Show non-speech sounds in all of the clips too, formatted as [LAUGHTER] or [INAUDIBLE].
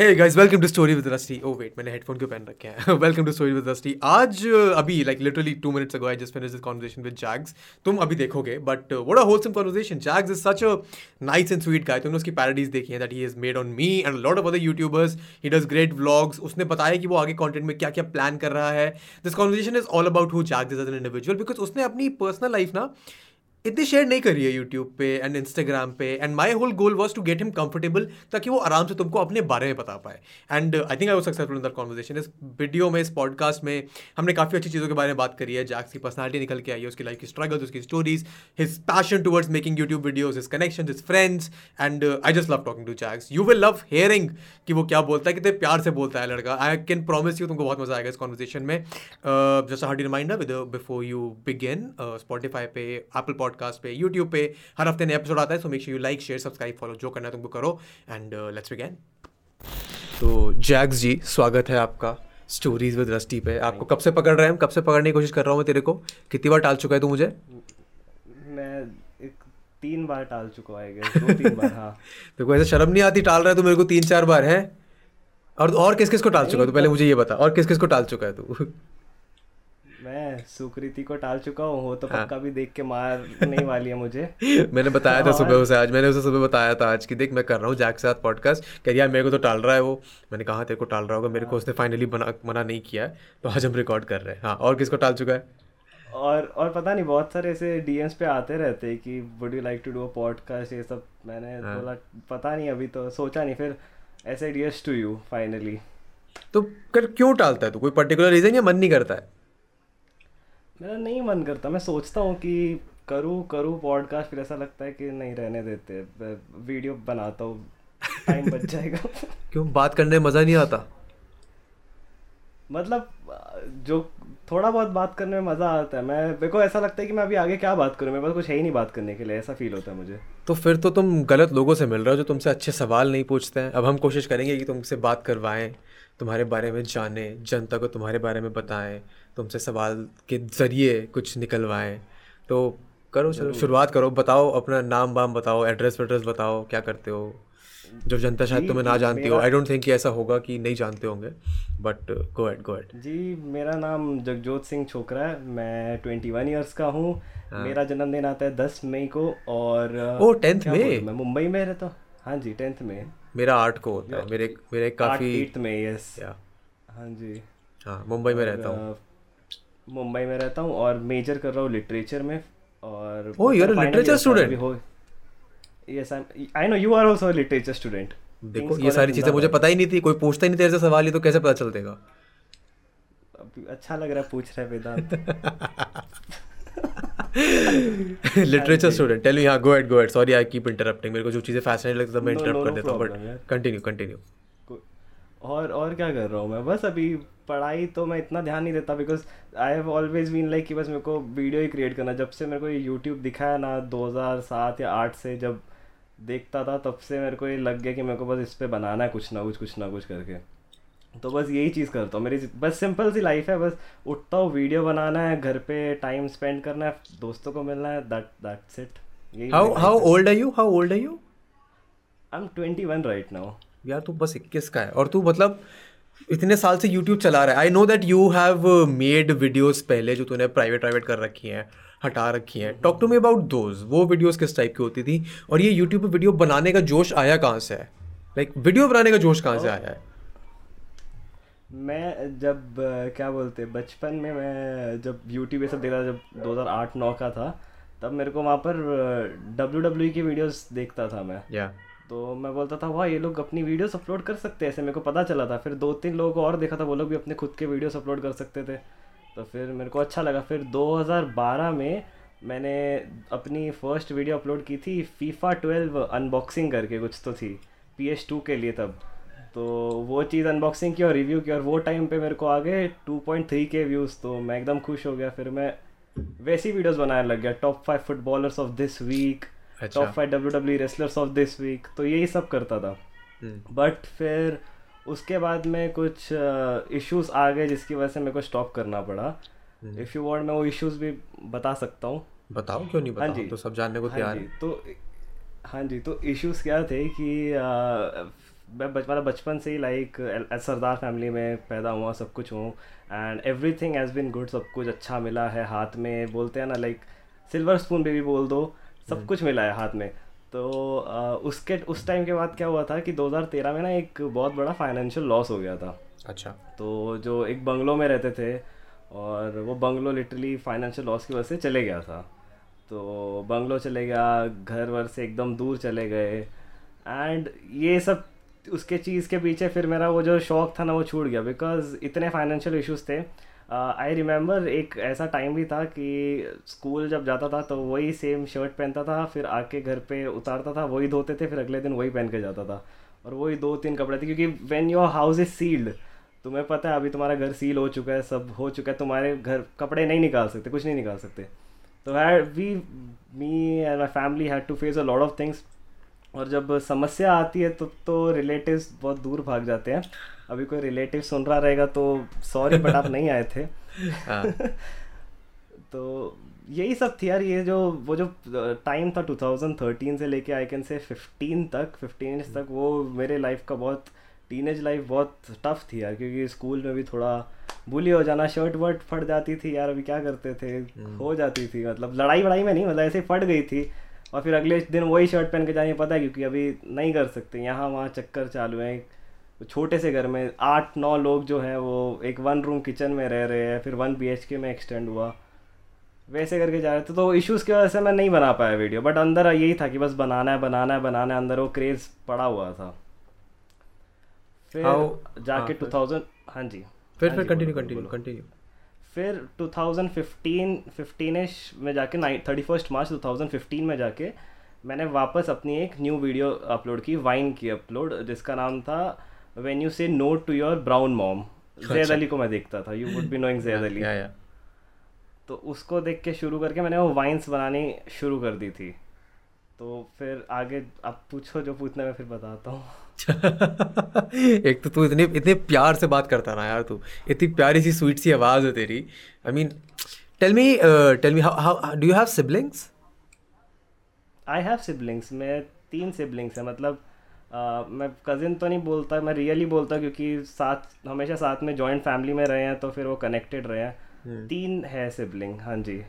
Hey guys welcome to story with Rusty oh wait मैंने headphone क्यों पहन रखे हैं? Welcome to story with Rusty आज uh, अभी like literally two minutes ago I just finish this conversation with Jags तुम अभी देखोगे but what a wholesome conversation Jags is such a nice and sweet guy तुमने उसकी parodies देखी हैं that he has made on me and lot of other YouTubers he does great vlogs उसने बताया कि वो आगे कंटेंट में क्या क्या प्लान कर रहा है. This conversation is all about who Jags is an individual because उसने अपनी पर्सनल लाइफ ना इतनी शेयर नहीं करी है यूट्यूब पे एंड इंस्टाग्राम पे and my whole goal was to get him comfortable ताकि वो आराम से तुमको अपने बारे में बता पाए. एंड आई थिंक आई वो सक्सेसफुल इन दैट कॉन्वर्जेशन इस वीडियो में, इस पॉडकास्ट में हमने काफ़ी अच्छी चीज़ों के बारे में बात करी है. जैक्स की पर्सनैलिटी निकल के आई है, उसकी लाइफ की स्ट्रगल्स उसकी stories his passion towards making YouTube videos his connection his friends and I just love talking to Jags you will love hearing कि वो क्या बोलता है, कितने प्यार से बोलता है लड़का. आई कैन प्रॉमिस यू तुमको बहुत मज़ा आएगा इस कॉन्वर्जेशन में. Just hardy reminder with before you begin Spotify पे एप्पल पॉडकास्ट पे यूट्यूब पे हर हफ़्ते नया एपिसोड आता है so make sure you like share subscribe follow जो करना है तुमको करो एंड लेट्स बिगेन तो जैक्स जी स्वागत है आपका स्टोरीज विद रस्टी पे। आपको कब से पकड़ रहे हैं? कब से पकड़ने की कोशिश कर रहा हूँ मैं तेरे को? कितनी बार टाल चुका है तू मुझे? मैं एक तीन बार टाल चुका है दो तीन बार हाँ। [LAUGHS] तो कोई ऐसा शर्म नहीं आती टाल रहा है तू मेरे को तीन चार बार है? और और किस किस को टाल चुका है? तू पहले मुझे ये बता और किस किस को टाल चुका है तू? मैं सुकृति को टाल चुका हूँ वो तो हाँ। पक्का भी देख के मार नहीं वाली है मुझे। [LAUGHS] मैंने बताया था सुबह उसे आज मैंने उसे सुबह बताया था आज की देख मैं कर रहा हूँ जैक के साथ पॉडकास्ट कह यार मेरे को तो टाल रहा है वो। मैंने कहा तेरे को टाल रहा होगा मेरे को हाँ। उसने फाइनली बना मना नहीं किया है तो आज हम रिकॉर्ड कर रहे हैं। हाँ और किसको टाल चुका है? और और पता नहीं बहुत सारे ऐसे डीएम्स पे आते रहते हैं कि would you like to do a podcast ये सब मैंने हाँ। बोला पता नहीं अभी तो सोचा नहीं फिर ऐसे डियर्स टू यू फाइनली तो कर क्यों टालता है तू? कोई पर्टिकुलर रीज़न या मन नहीं करता है? मेरा नहीं मन करता। मैं सोचता हूँ कि करूँ करूँ पॉडकास्ट फिर ऐसा लगता है कि नहीं रहने देते। वीडियो बनाता हूँ। टाइम बच [LAUGHS] जाएगा। क्यों? बात करने में मज़ा नहीं आता? मतलब जो थोड़ा बहुत बात करने में मज़ा आता है। मैं मेरे को ऐसा लगता है कि मैं अभी आगे क्या बात करूँ? मेरे पास कुछ है ही नहीं बात करने के लिए। ऐसा फील होता है मुझे। तो फिर तो तुम गलत लोगों से मिल रहे हो जो तुमसे अच्छे सवाल नहीं पूछते हैं। अब हम कोशिश करेंगे कि तुमसे बात करवाएँ। तुम्हारे बारे में जाने जनता को तुम्हारे बारे में बताएँ तुमसे सवाल के ज़रिए कुछ निकलवाएँ। तो करो चलो शुरुआत करो बताओ अपना नाम वाम बताओ एड्रेस वेड्रेस बताओ क्या करते हो? जो जनता शायद तुम्हें ना जानती हो। आई डोंट थिंक कि ऐसा होगा कि नहीं जानते होंगे but go at go at जी मेरा नाम जगजोत सिंह छोकरा है। मैं ट्वेंटी वन ईयर्स का हूँ। हाँ. मेरा जन्मदिन आता है दस मई को और ओ टेंथ में मैं मुंबई में रहता हूँ। हाँ जी टेंथ में मेरा आर्ट को होता है मेरे मेरे काफ़ी एट्थ में यस हाँ जी. हाँ मुंबई में रहता हूँ। मुंबई में रहता हूँ और मेजर कर रहा हूँ लिटरेचर में और oh you are literature student हो yes I know you are also literature student देखो ये सारी चीज़ें मुझे पता ही नहीं थी कोई पूछता ही नहीं तेरे से सवाल ही तो कैसे पता चल देगा अच्छा लग रहा है पूछ रहे Vedant. [LAUGHS] Literature student tell me हाँ go at go at sorry I keep interrupting मेरे को जो चीज़ें फैसिनेट लगती है मैं इंटरप्ट कर देता हूँ बट कंटिन्यू कंटिन्यू और और क्या कर रहा हूँ मैं? बस अभी पढ़ाई तो मैं इतना ध्यान नहीं देता because I have always been like कि बस मेरे को वीडियो ही क्रिएट करना जब से मेरे को ये यूट्यूब दिखाया ना 2007 या 8 से जब देखता था तब से मेरे को ये लग गया कि मेरे को बस इस पर बनाना है कुछ ना कुछ कुछ ना कुछ करके। तो बस यही चीज़ करता हूँ। मेरी बस सिंपल सी लाइफ है बस उठता हूँ वीडियो बनाना है घर पे टाइम स्पेंड करना है दोस्तों को मिलना है that that's it how how old are you how old are you I am twenty one right now यार तू बस इक्कीस का है और तू मतलब इतने साल से यूट्यूब चला रहा है। I know that you have made videos पहले जो तूने प्राइवेट प्राइवेट कर रखी हैं हटा रखी हैं। Talk to me about those वो वीडियोस किस टाइप की होती थी? और ये यूट्यूब पे वीडियो बनाने का जोश आया कहाँ से? है लाइक like, वीडियो बनाने का जोश कहाँ से oh. आया है? मैं जब क्या बोलते बचपन में मैं जब यूट्यूब ये सब देखा जब 2008-9 का था तब मेरे को वहाँ पर डब्ल्यू डब्ल्यू e की वीडियोस देखता था मैं। yeah. तो मैं बोलता था वाह ये लोग अपनी वीडियोस अपलोड कर सकते हैं। ऐसे मेरे को पता चला था। फिर दो तीन लोगों को और देखा था वो लोग भी अपने खुद के वीडियोस अपलोड कर सकते थे। तो फिर मेरे को अच्छा लगा। फिर 2012 में मैंने अपनी फ़र्स्ट वीडियो अपलोड की थी फीफा 12 अनबॉक्सिंग करके कुछ तो थी पी के लिए तब। तो वो चीज़ अनबॉक्सिंग की और रिव्यू की और वो टाइम पे मेरे को आ गए टू पॉइंट थ्री के व्यूज़ तो मैं एकदम खुश हो गया। फिर मैं वैसी वीडियोस बनाने लग गया। Top five footballers of this week top five W W wrestlers of this week तो यही सब करता था। But hmm. फिर उसके बाद में कुछ इश्यूज़ uh, आ गए जिसकी वजह से मेरे को स्टॉप करना पड़ा। इफ़ यू वांट मैं वो इश्यूज़ भी बता सकता हूँ। बताओ क्यों नहीं हाँ बताओ? हाँ जी। तो सब जानने को हाँ तैयार हाँ। तो हाँ जी तो इश्यूज़ क्या थे कि uh, मैं बच मतलब बचपन से ही लाइक सरदार फैमिली में पैदा हुआ सब कुछ हूँ। And everything has been good सब कुछ अच्छा मिला है हाथ में। बोलते हैं ना लाइक सिल्वर स्पून भी बोल दो सब हम्म। कुछ मिला है हाथ में। तो उसके उस टाइम के बाद क्या हुआ था कि 2013 में ना एक बहुत बड़ा फाइनेंशियल लॉस हो गया था। अच्छा। तो जो एक बंगलो में रहते थे और वो बंगलो लिटरली फाइनेंशियल लॉस की वजह से चले गया था। तो बंगलो चले गया घर वर से एकदम दूर चले गए। एंड ये सब उसके चीज़ के पीछे फिर मेरा वो जो शौक था ना वो छूट गया। बिकॉज़ इतने फाइनेंशियल इश्यूज़ थे। आई uh, रिमेंबर एक ऐसा टाइम भी था कि स्कूल जब जाता था तो वही सेम शर्ट पहनता था फिर आके घर पे उतारता था वही धोते थे फिर अगले दिन वही पहन के जाता था। और वही दो तीन कपड़े थे क्योंकि when your house is sealed तुम्हें पता है अभी तुम्हारा घर सील हो चुका है सब हो चुका है तुम्हारे घर कपड़े नहीं निकाल सकते कुछ नहीं निकाल सकते। तो we me and my family had to face a lot of things और जब समस्या आती है तो तो रिलेटिव्स बहुत दूर भाग जाते हैं। अभी कोई रिलेटिव सुन रहा रहेगा तो सॉरी बट आप नहीं आए थे। हाँ। [LAUGHS] तो यही सब थी यार ये जो वो जो टाइम था 2013 से लेके आई कैन से 15 तक 15 तक वो मेरे लाइफ का बहुत टीनेज लाइफ बहुत टफ थी यार क्योंकि स्कूल में भी थोड़ा बुली हो जाना शर्ट वर्ट फट जाती थी यार अभी क्या करते थे? हो जाती थी मतलब लड़ाई वड़ाई में नहीं मतलब ऐसे फट गई थी। और फिर अगले दिन वही शर्ट पहन के जानी पता है क्योंकि अभी नहीं कर सकते। यहाँ वहाँ चक्कर चालू है। छोटे से घर में आठ नौ लोग जो हैं वो एक वन रूम किचन में रह रहे हैं फिर वन बी में एक्सटेंड हुआ। वैसे करके जा रहे थे तो इश्यूज़ की वजह से मैं नहीं बना पाया वीडियो बट अंदर यही था कि बस बनाना है बनाना है बनाना है अंदर वो क्रेज़ पड़ा हुआ था। फिर जाके टू थाउज़ेंड हाँ जी। फिर हाँ फिर कंटिन्यू कंटिन्यू कंटिन्यू फिर 2015 15ish में जाके नाइन थर्टी फ़र्स्ट मार्च 2015 में जाके मैंने वापस अपनी एक न्यू वीडियो अपलोड की वाइन की अपलोड जिसका नाम था when you say no to your brown mom Zaid Ali को मैं देखता था। You would be knowing Zaid Ali. तो उसको देख के शुरू करके मैंने वो वाइन्स बनानी शुरू कर दी थी। तो फिर आगे आप पूछो जो पूछना मैं फिर बताता हूँ। [LAUGHS] एक तो तू इतने इतने प्यार से बात करता ना यार तू। इतनी प्यारी सी स्वीट सी आवाज़ है तेरी। I mean tell me tell me how do you have siblings I have siblings मैं तीन सिबलिंग्स हैं मतलब अ, मैं कज़िन तो नहीं बोलता मैं रियली बोलता क्योंकि साथ हमेशा साथ में जॉइंट फैमिली में रहे हैं तो फिर वो कनेक्टेड रहे हैं। Hmm. तीन है सिबलिंग हाँ जी।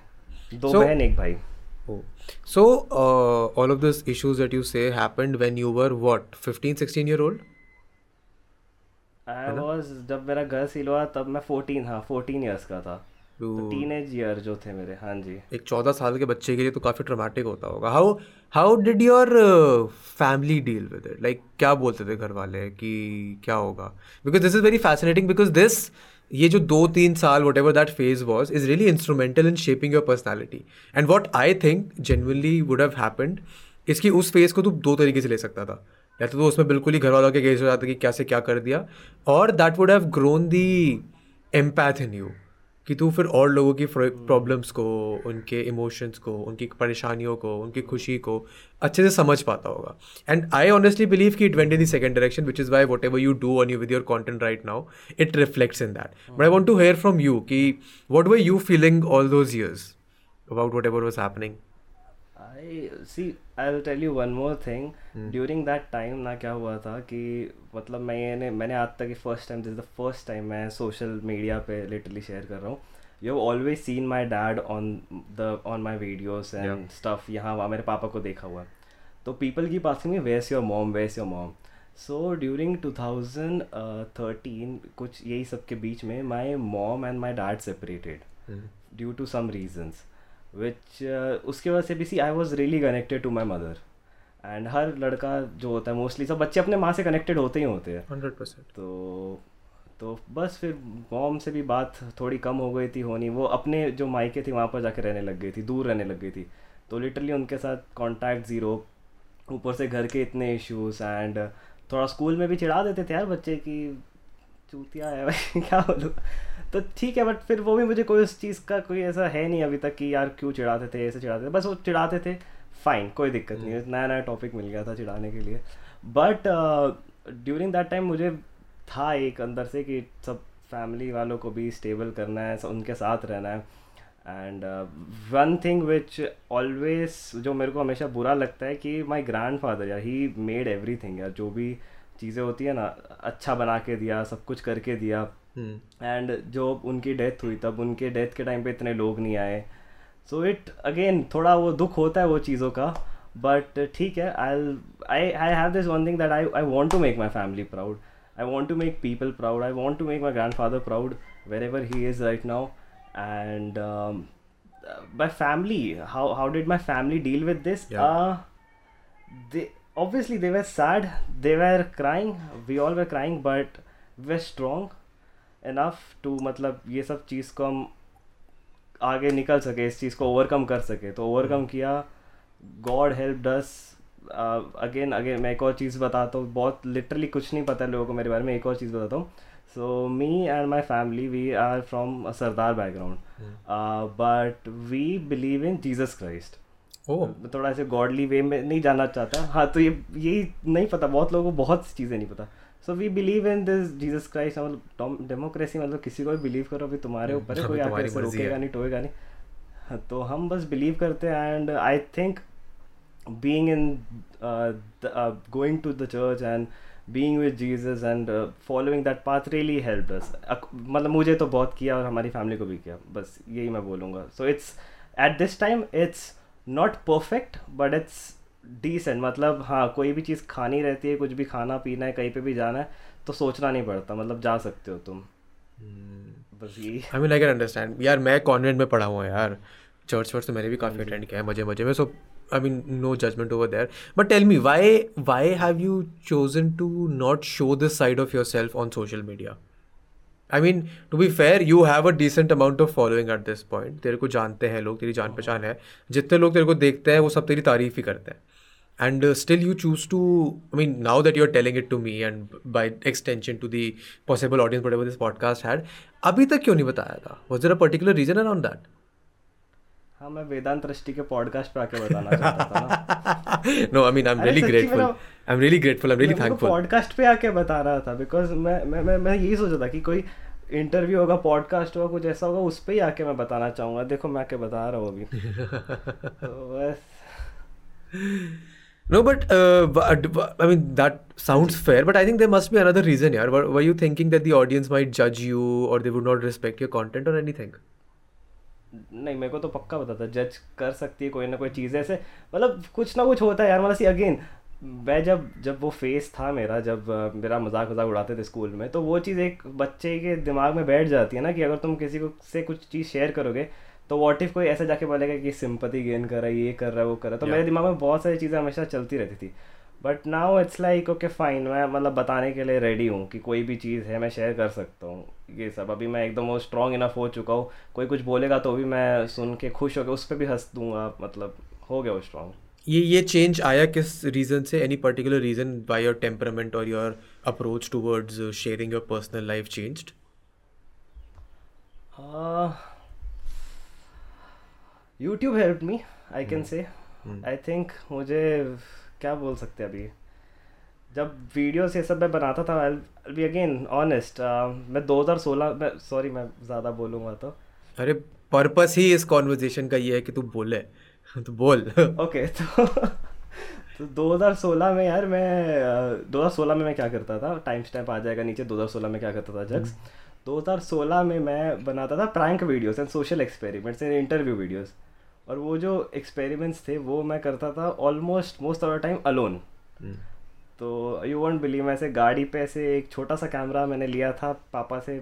दो So- बहन एक भाई। Oh. So, uh, all of those issues that you say happened when you were what, 15, 16 year old? I was जब मेरा घर सील हुआ तब मैं 14 हाँ 14 इयर्स का था। तो तो टीनेज ईयर जो थे मेरे हाँ जी। एक चौदह साल के बच्चे के लिए तो काफ़ी ट्रॉमेटिक होता होगा। How how did your family deal with it like क्या बोलते थे घर वाले कि क्या होगा? Because this is very fascinating because this ये जो दो तीन साल whatever that phase was is really instrumental in shaping your personality and what I think genuinely would have happened इसकी उस फ़ेज़ को तू दो तरीके से ले सकता था। या तो तो उसमें बिल्कुल ही घर वालों के गेज हो जाता कि कैसे क्या कर दिया, और that would have grown the empath in you कि तू फिर और लोगों की प्रॉब्लम्स को उनके इमोशंस को उनकी परेशानियों को उनकी खुशी को अच्छे से समझ पाता होगा। एंड आई ऑनेस्टली बिलीव कि it went in the second direction which is why whatever you do on you with your content right now it reflects in that but I want to hear from you कि what were you feeling all those years about whatever was happening I see I will tell you one more thing during that time ना क्या हुआ था कि मतलब मैंने मैंने आज तक first time this the first time मैं सोशल मीडिया पे लिटरली शेयर कर रहा हूँ। You have always seen my dad on the on my videos and stuff यहाँ वहाँ मेरे पापा को देखा हुआ तो पीपल की पासिंग में was your mom was your mom so during 2013 कुछ यही सब के बीच में my mom and my dad separated due to some reasons which उसके वजह से भी see I was really connected to my mother and her लड़का जो होता है मोस्टली सब बच्चे अपने माँ से कनेक्टेड होते ही होते हैं। Hundred percent. तो तो बस फिर मॉम से भी बात थोड़ी कम हो गई थी होनी वो अपने जो मायके थी वहाँ पर जाके रहने लग गई थी दूर रहने लग गई थी। तो लिटरली उनके साथ कांटेक्ट ज़ीरो ऊपर से घर के इतने इश्यूज़ एंड थोड़ा स्कूल में भी चिढ़ा देते थे यार बच्चे की चूतिया है भाई [LAUGHS] क्या बोलूँ? तो ठीक है बट फिर वो भी मुझे कोई उस चीज़ का कोई ऐसा है नहीं अभी तक कि यार क्यों चिढ़ाते थे ऐसे चिढ़ाते थे। बस वो चिढ़ाते थे। फाइन कोई दिक्कत नहीं है। नया नया टॉपिक मिल गया था चिढ़ाने के लिए। बट ड्यूरिंग दैट टाइम मुझे था एक अंदर से कि सब फैमिली वालों को भी स्टेबल करना है उनके साथ रहना है। And one thing which always जो मेरे को हमेशा बुरा लगता है कि माई ग्रैंड फादर यार ही मेड एवरी थिंग यार जो भी चीज़ें होती है ना अच्छा बना के दिया सब कुछ करके दिया। एंड जो उनकी डेथ हुई तब उनके डेथ के टाइम पे इतने लोग नहीं आए। सो इट अगेन थोड़ा वो दुख होता है वो चीज़ों का बट ठीक है I I I have this one thing that I I want to make my family proud I want to make people proud I want to make my grandfather proud wherever he is right now and my family how how did my family deal with this? Yeah. uh they obviously they were sad. They were crying. We all were crying but we were strong. Enough to मतलब ये सब चीज़ को हम आगे निकल सके इस चीज़ को ओवरकम कर सके। तो ओवरकम किया। God helped us again again मैं एक और चीज़ बताता हूँ। बहुत लिटरली कुछ नहीं पता है लोगों को मेरे बारे में एक और चीज़ बताता हूँ। So me and my family we are from Sardar background but we believe in Jesus Christ थोड़ा ऐसे गॉडली वे में नहीं जाना चाहता। हाँ तो ये यही नहीं पता। बहुत लोगों को बहुत सी चीज़ें नहीं पता। So we believe in this Jesus Christ मतलब डेमोक्रेसी मतलब किसी को भी बिलीव करो अभी तुम्हारे ऊपर है कोई आके तुम्हारी ऐसे रोकेगा नहीं टोएगा नहीं। हाँ, तो हम बस बिलीव करते हैं and I think being in going to the church and the church and being with Jesus and uh, following that path really helped us. अक- मतलब मुझे तो बहुत किया और हमारी फैमिली को भी किया। बस यही मैं बोलूँगा। So it's at this time it's not perfect but it's decent मतलब हाँ कोई भी चीज़ खानी रहती है कुछ भी खाना पीना है कहीं पे भी जाना है तो सोचना नहीं पड़ता मतलब जा सकते हो तुम। बस यही। I mean I can understand यार मैं कॉन्वेंट में पढ़ा हुआ हूँ यार। चर्च वर्च तो मैंने भी काफ़ी अटेंड किया है मज़े मज़े में so I mean no judgement over there but tell me why why have you chosen to not show this side of yourself on social media I mean to be fair you have a decent amount of following at this point तेरे को जानते हैं लोग तेरी जान पहचान है। जितने लोग तेरे को देखते हैं वो सब तेरी तारीफ़ ही करते हैं। And still you choose to I mean now that you are telling it to me and by extension to the possible audience but ever this podcast had अभी तक क्यों नहीं बताया था? Was there a particular reason around that हाँ मैं वेदांत दृष्टि के पॉडकास्ट पर आके बताना चाहता था no. I mean I am really grateful I am really grateful I am really thankful podcast पे आके बता रहा था बिकॉज़ मैं मैं मैं, यही सोच था कि कोई इंटरव्यू होगा पॉडकास्ट होगा कुछ ऐसा होगा उस पे ही आके मैं बताना चाहूँगा। देखो मैं आके बता रहा हूँ अभी। [LAUGHS] तो बस। No but I mean that sounds fair but I think there must be another reason यार why you thinking that the audience might जज यू और they would not respect your content और एनी थिंग नहीं मेरे को तो पक्का बताता जज कर सकती है कोई ना कोई चीज़ ऐसे। मतलब कुछ ना कुछ होता है यार मतलब अगेन मैं जब जब वो फेस था मेरा जब मेरा मज़ाक मज़ाक उड़ाते थे स्कूल में तो वो चीज़ एक बच्चे के दिमाग में बैठ जाती है ना कि अगर तुम किसी को से कुछ चीज़ शेयर करोगे तो वॉट इफ़ कोई ऐसे जाके बोलेगा कि सिंपति गेन कर रहा है ये कर रहा है वो कर रहा है। तो Yeah. मेरे दिमाग में बहुत सारी चीज़ें हमेशा चलती रहती थी। But now it's like okay fine मैं मतलब बताने के लिए रेडी हूँ कि कोई भी चीज़ है मैं शेयर कर सकता हूँ। ये सब अभी मैं एकदम वो स्ट्रॉन्ग इनफ हो चुका हूँ कोई कुछ बोलेगा तो भी मैं सुन के खुश हो गया उस पर भी हंस दूँगा मतलब हो गया वो स्ट्रॉन्ग ये ये चेंज आया किस रीज़न से? Any particular reason by your temperament और your approach towards sharing your personal life changed YouTube help me I can say I think मुझे क्या बोल सकते अभी? जब वीडियोस ये सब मैं बनाता था आई बी अगेन ऑनेस्ट मैं 2016 में सॉरी मैं ज़्यादा बोलूँगा तो। अरे पर्पस ही इस कॉन्वर्जेशन का ये है कि तू बोले। [LAUGHS] तो बोल। ओके तो तो 2016 में यार मैं अ, 2016 में मैं क्या करता था? टाइम स्टैम्प आ जाएगा नीचे 2016 में क्या करता था जग्स 2016 में मैं बनाता था prank videos and social experiments and interview videos और वो जो एक्सपेरिमेंट्स थे वो मैं करता था almost most of the time alone तो यू वॉन्ट बिलीव ऐसे गाड़ी पे ऐसे एक छोटा सा कैमरा मैंने लिया था पापा से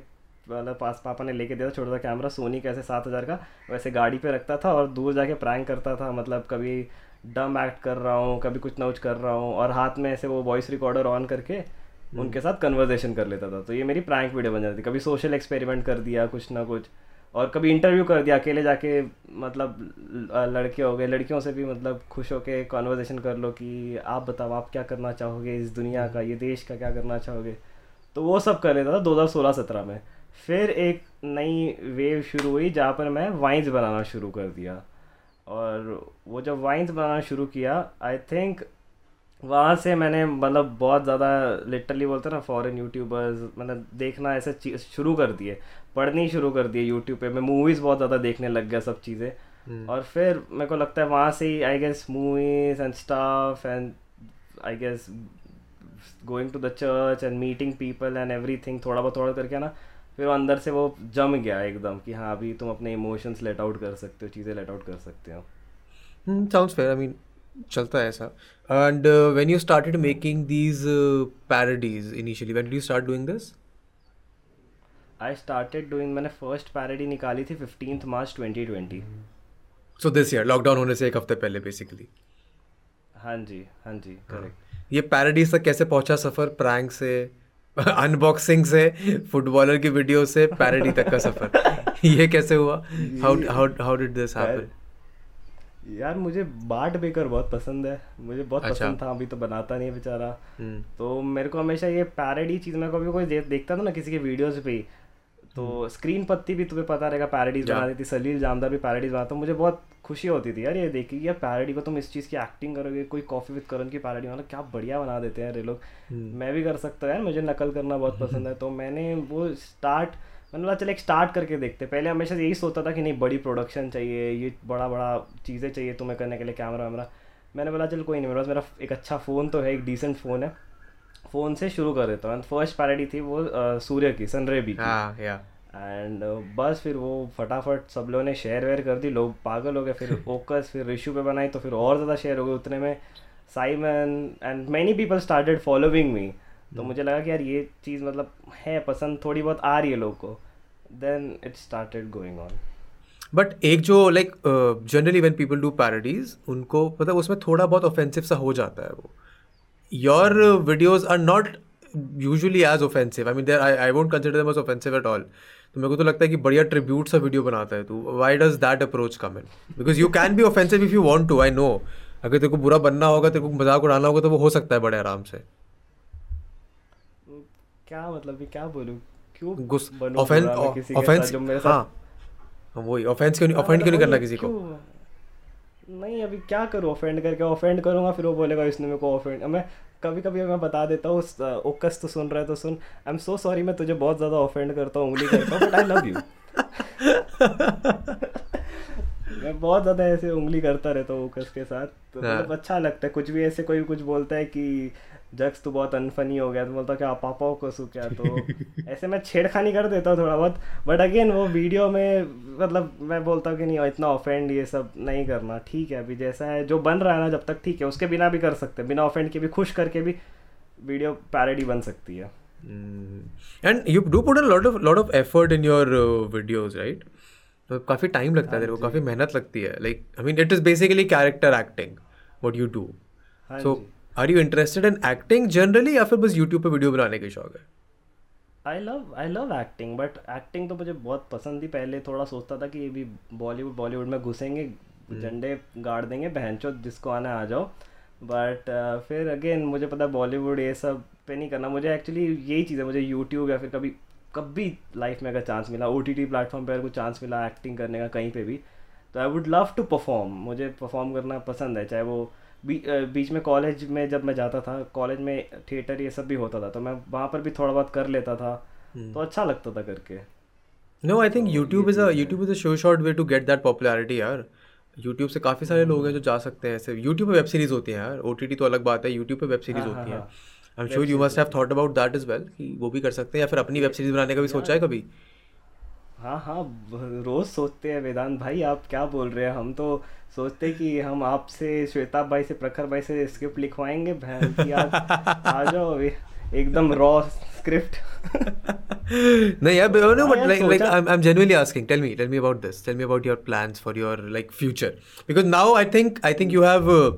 मतलब पास पापा ने लेके दिया था छोटा सा कैमरा सोनी कैसे सात हज़ार का वैसे गाड़ी पे रखता था और दूर जाके प्रैंक करता था मतलब कभी डम एक्ट कर रहा हूँ कभी कुछ ना कुछ कर रहा हूँ और हाथ में ऐसे वो वॉइस रिकॉर्डर ऑन करके उनके साथ कन्वर्जेशन कर लेता था। तो ये मेरी प्रैंक वीडियो बन जाती थी। कभी सोशल एक्सपेरिमेंट कर दिया कुछ ना कुछ। और कभी इंटरव्यू कर दिया अकेले जाके मतलब लड़के हो गए। लड़कियों से भी मतलब खुश होके कॉन्वर्जेशन कर लो कि आप बताओ आप क्या करना चाहोगे इस दुनिया का ये देश का क्या करना चाहोगे? तो वो सब कर लेता था 2016-17 में। फिर एक नई वेव शुरू हुई जहाँ पर मैं वाइन्स बनाना शुरू कर दिया। और वो जब वाइन्स बनाना शुरू किया आई थिंक वहाँ से मैंने मतलब बहुत ज़्यादा लिटरली बोलते हैं ना फॉरेन यूट्यूबर्स मतलब देखना ऐसे चीज़ शुरू कर दिए। पढ़नी शुरू कर दिए यूट्यूब पे। मैं मूवीज़ बहुत ज़्यादा देखने लग गया सब चीज़ें। और फिर मेरे को लगता है वहाँ से ही I guess movies and stuff and I guess going to the church and meeting people and everything थोड़ा बहुत थोड़ा करके ना फिर वो अंदर से वो जम गया एकदम कि हाँ अभी तुम अपने इमोशंस लेट आउट कर सकते हो चीज़ें लेट आउट कर सकते हो। साउंड्स फेयर आई मीन चलता है ऐसा। And when you started making these parodies initially when did you start doing this I started doing मैंने फ़र्स्ट पैरोडी निकाली थी fifteenth March 2020 so this year lockdown होने से एक हफ़्ते पहले बेसिकली हाँ जी हाँ जी करेक्ट ये पैरोडीज तक कैसे पहुँचा सफ़र प्रैंक से? [LAUGHS] अनबॉक्सिंग से फुटबॉलर की वीडियो से पैरडी तक का सफ़र। [LAUGHS] ये कैसे हुआ? How how how did this happen यार मुझे बाट बेकर बहुत पसंद है। मुझे बहुत अच्छा। पसंद था अभी तो बनाता नहीं है बेचारा। हम्म। तो मेरे को हमेशा ये पैरडी चीज़ मेरे को अभी कोई देखता था ना किसी के वीडियोस पे तो स्क्रीन पत्ती भी तुम्हें पता रहेगा पैरोडीज। बना देती सलील जामदार भी पैरोडीज बनाता मुझे बहुत खुशी होती थी यार ये देखिए यार पैरोडी को तुम इस चीज़ की एक्टिंग करोगे कोई कॉफ़ी विद करण की पैरोडी मतलब क्या बढ़िया बना देते हैं ये लोग। हम्म। मैं भी कर सकता हूँ यार मुझे नकल करना बहुत [LAUGHS] पसंद है। तो मैंने वो स्टार्ट मैंने बोला चल एक स्टार्ट करके देखते। पहले हमेशा यही सोचता था कि नहीं बड़ी प्रोडक्शन चाहिए ये बड़ा बड़ा चीज़ें चाहिए तुम्हें करने के लिए कैमरा वैमरा। मैंने बोला चल कोई नहीं मेरे पास मेरा एक अच्छा फ़ोन तो है एक डिसेंट फ़ोन है। फ़ोन से शुरू कर देता हूँ। फ़र्स्ट पैरोडी थी वो सूर्य की सनरे भी एंड बस फिर वो फटाफट सब लोगों ने शेयर वेयर कर दी लोग पागल हो गए। फिर [LAUGHS] ओकस फिर रिशु पे बनाई तो फिर और ज़्यादा शेयर हो गए। उतने में Simon and many people started following me तो मुझे लगा कि यार ये चीज़ मतलब है पसंद थोड़ी बहुत आ रही है लोग को। Then it started going on but एक जो like generally when people do parodies उनको मतलब उसमें थोड़ा बहुत ऑफेंसिव सा हो जाता है वो। Your videos are not usually as offensive I mean there I I won't consider them as offensive at all तो मेरे को तो लगता है कि बढ़िया ट्रिब्यूट सा वीडियो बनाता है तू। Why does that approach come in because you can be offensive if you want to I know अगर तेरे को बुरा बनना होगा तेरे को मज़ाक उड़ाना होगा तो वो हो सकता है बड़े आराम से। क्या मतलब क्या बोलूँ? क्यों गुस ऑफेंस ऑफेंस हाँ हाँ, वही ऑफेंस क्यों नहीं हाँ, ऑफेंड क्यों नहीं मतलब करना किसी को? नहीं अभी क्या करूँ ऑफेंड करके ऑफेंड करूँगा फिर वो बोलेगा इसने मेरे को ऑफेंड मैं कभी कभी मैं बता देता हूँ ओकस तो सुन रहा है तो सुन। आई एम सो सॉरी मैं तुझे बहुत ज़्यादा ऑफेंड करता हूँ उंगली करता हूँ बट आई लव यू मैं बहुत ज़्यादा ऐसे उंगली करता रहता हूँ ओकस के साथ। तो हाँ। मतलब अच्छा लगता है कुछ भी ऐसे कोई कुछ बोलता है कि जक्स तू बहुत अनफनी हो गया तो बोलता क्या पापा को सू क्या तो ऐसे मैं छेड़खानी कर देता हूँ थोड़ा बहुत। बट अगेन वो वीडियो में मतलब मैं बोलता हूँ कि नहीं इतना ऑफेंड ये सब नहीं करना ठीक है अभी जैसा है जो बन रहा है ना जब तक ठीक है उसके बिना भी कर सकते हैं बिना ऑफेंड के भी खुश करके भी वीडियो पैरोडी बन सकती है. And you do put a lot of lot of effort in your videos right तो काफ़ी टाइम लगता है तेरे को काफ़ी मेहनत लगती है। Like I mean it is basically character acting what you do हाँ so are you interested in acting generally या फिर बस यूट्यूब पे वीडियो बनाने के शौक है? I love I love acting but acting तो मुझे बहुत पसंद थी। पहले थोड़ा सोचता था कि ये भी बॉलीवुड बॉलीवुड में घुसेंगे झंडे गाड़ देंगे बहनचो जिसको आना आ जाओ। बट uh, फिर अगेन मुझे पता बॉलीवुड ये सब पे नहीं करना। मुझे एक्चुअली यही चीज़ है मुझे यूट्यूब या फिर कभी कभी लाइफ में अगर चांस मिला ओ टी टी प्लेटफॉर्म पर अगर कोई चांस मिला एक्टिंग करने का कहीं पे भी तो I would love to perform मुझे परफॉर्म करना पसंद है चाहे वो बी, बीच में कॉलेज में जब मैं जाता था कॉलेज में थिएटर ये सब भी होता था तो मैं वहाँ पर भी थोड़ा बहुत कर लेता था तो अच्छा लगता था करके। No I think YouTube is a YouTube is a show short way to get that popularity यार। यूट्यूब से काफ़ी सारे लोग हैं जो जा सकते हैं ऐसे। यूट्यूब पे वेब सीरीज़ होती है यार। ओटीटी तो अलग बात है यूट्यूब पे वेब सीरीज़ होती है। हाँ। I am sure you must have thought about that as well कि वो भी कर सकते हैं या फिर अपनी वेब सीरीज़ बनाने का भी सोचा है कभी? हाँ हाँ रोज सोचते हैं वेदांत भाई आप क्या बोल रहे हैं? हम तो सोचते कि हम आपसे श्वेता भाई से प्रखर भाई से स्क्रिप्ट लिखवाएँगे [LAUGHS] एकदम रॉ स्क्रिप्ट। नहीं but like like I am genuinely asking tell me tell me about this tell me about your plan for your like future because now I think I think you have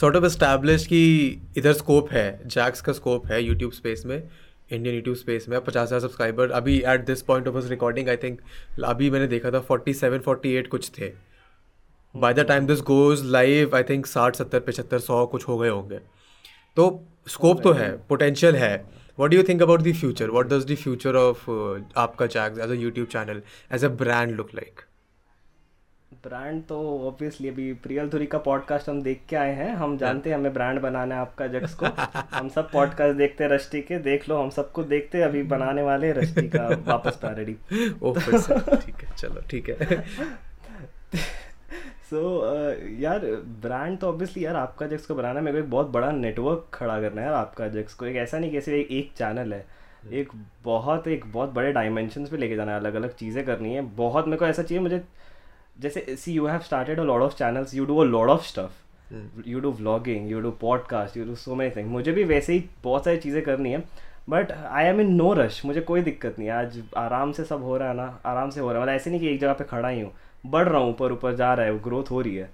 sort of establish की इधर scope है जैक्स का scope है YouTube space में Indian YouTube space में, पचास हज़ार सब्सक्राइबर अभी at this point of recording I think अभी मैंने देखा था फोर्टी सेवन फोर्टी एट कुछ थे। By the time this goes live I think साठ, सत्तर, पचहत्तर, सौ कुछ हो गए होंगे। तो स्कोप तो है पोटेंशियल है। What do think about the future what does the future of आपका checks as a YouTube channel as a brand look like brand तो ऑब्वियसली अभी प्रियल धुरी का पॉडकास्ट हम देख के आए हैं। हम जानते हैं हमें ब्रांड बनाना है आपका जक्स को। हम सब [LAUGHS] पॉडकास्ट देखते हैं रष्टी के। देख लो हम सबको देखते हैं अभी बनाने वाले हैं रष्टी का [LAUGHS] वापस पैरोडी [LAUGHS] ठीक है चलो ठीक है। सो so, uh, यार ब्रांड तो ऑब्वियसली यार आपका जेक्स को बनाना मेरे को एक बहुत बड़ा नेटवर्क खड़ा करना है यार आपका जेक्स को। एक ऐसा नहीं कैसे एक, एक चैनल है। एक बहुत एक बहुत बड़े डायमेंशन पे लेके जाना है। अलग अलग चीज़ें करनी है। बहुत मेरे को ऐसा चाहिए मुझे जैसे see you have started a lot of channels you do a lot of stuff you do vlogging you do podcast you do so many thing मुझे भी वैसे ही बहुत सारी चीज़ें करनी है but I am in no rush मुझे कोई दिक्कत नहीं है। आज आराम से सब हो रहा है ना आराम से हो रहा है। मतलब ऐसे नहीं कि एक जगह पे खड़ा ही हूँ। बढ़ रहा हूँ ऊपर ऊपर जा रहा है ग्रोथ हो रही है।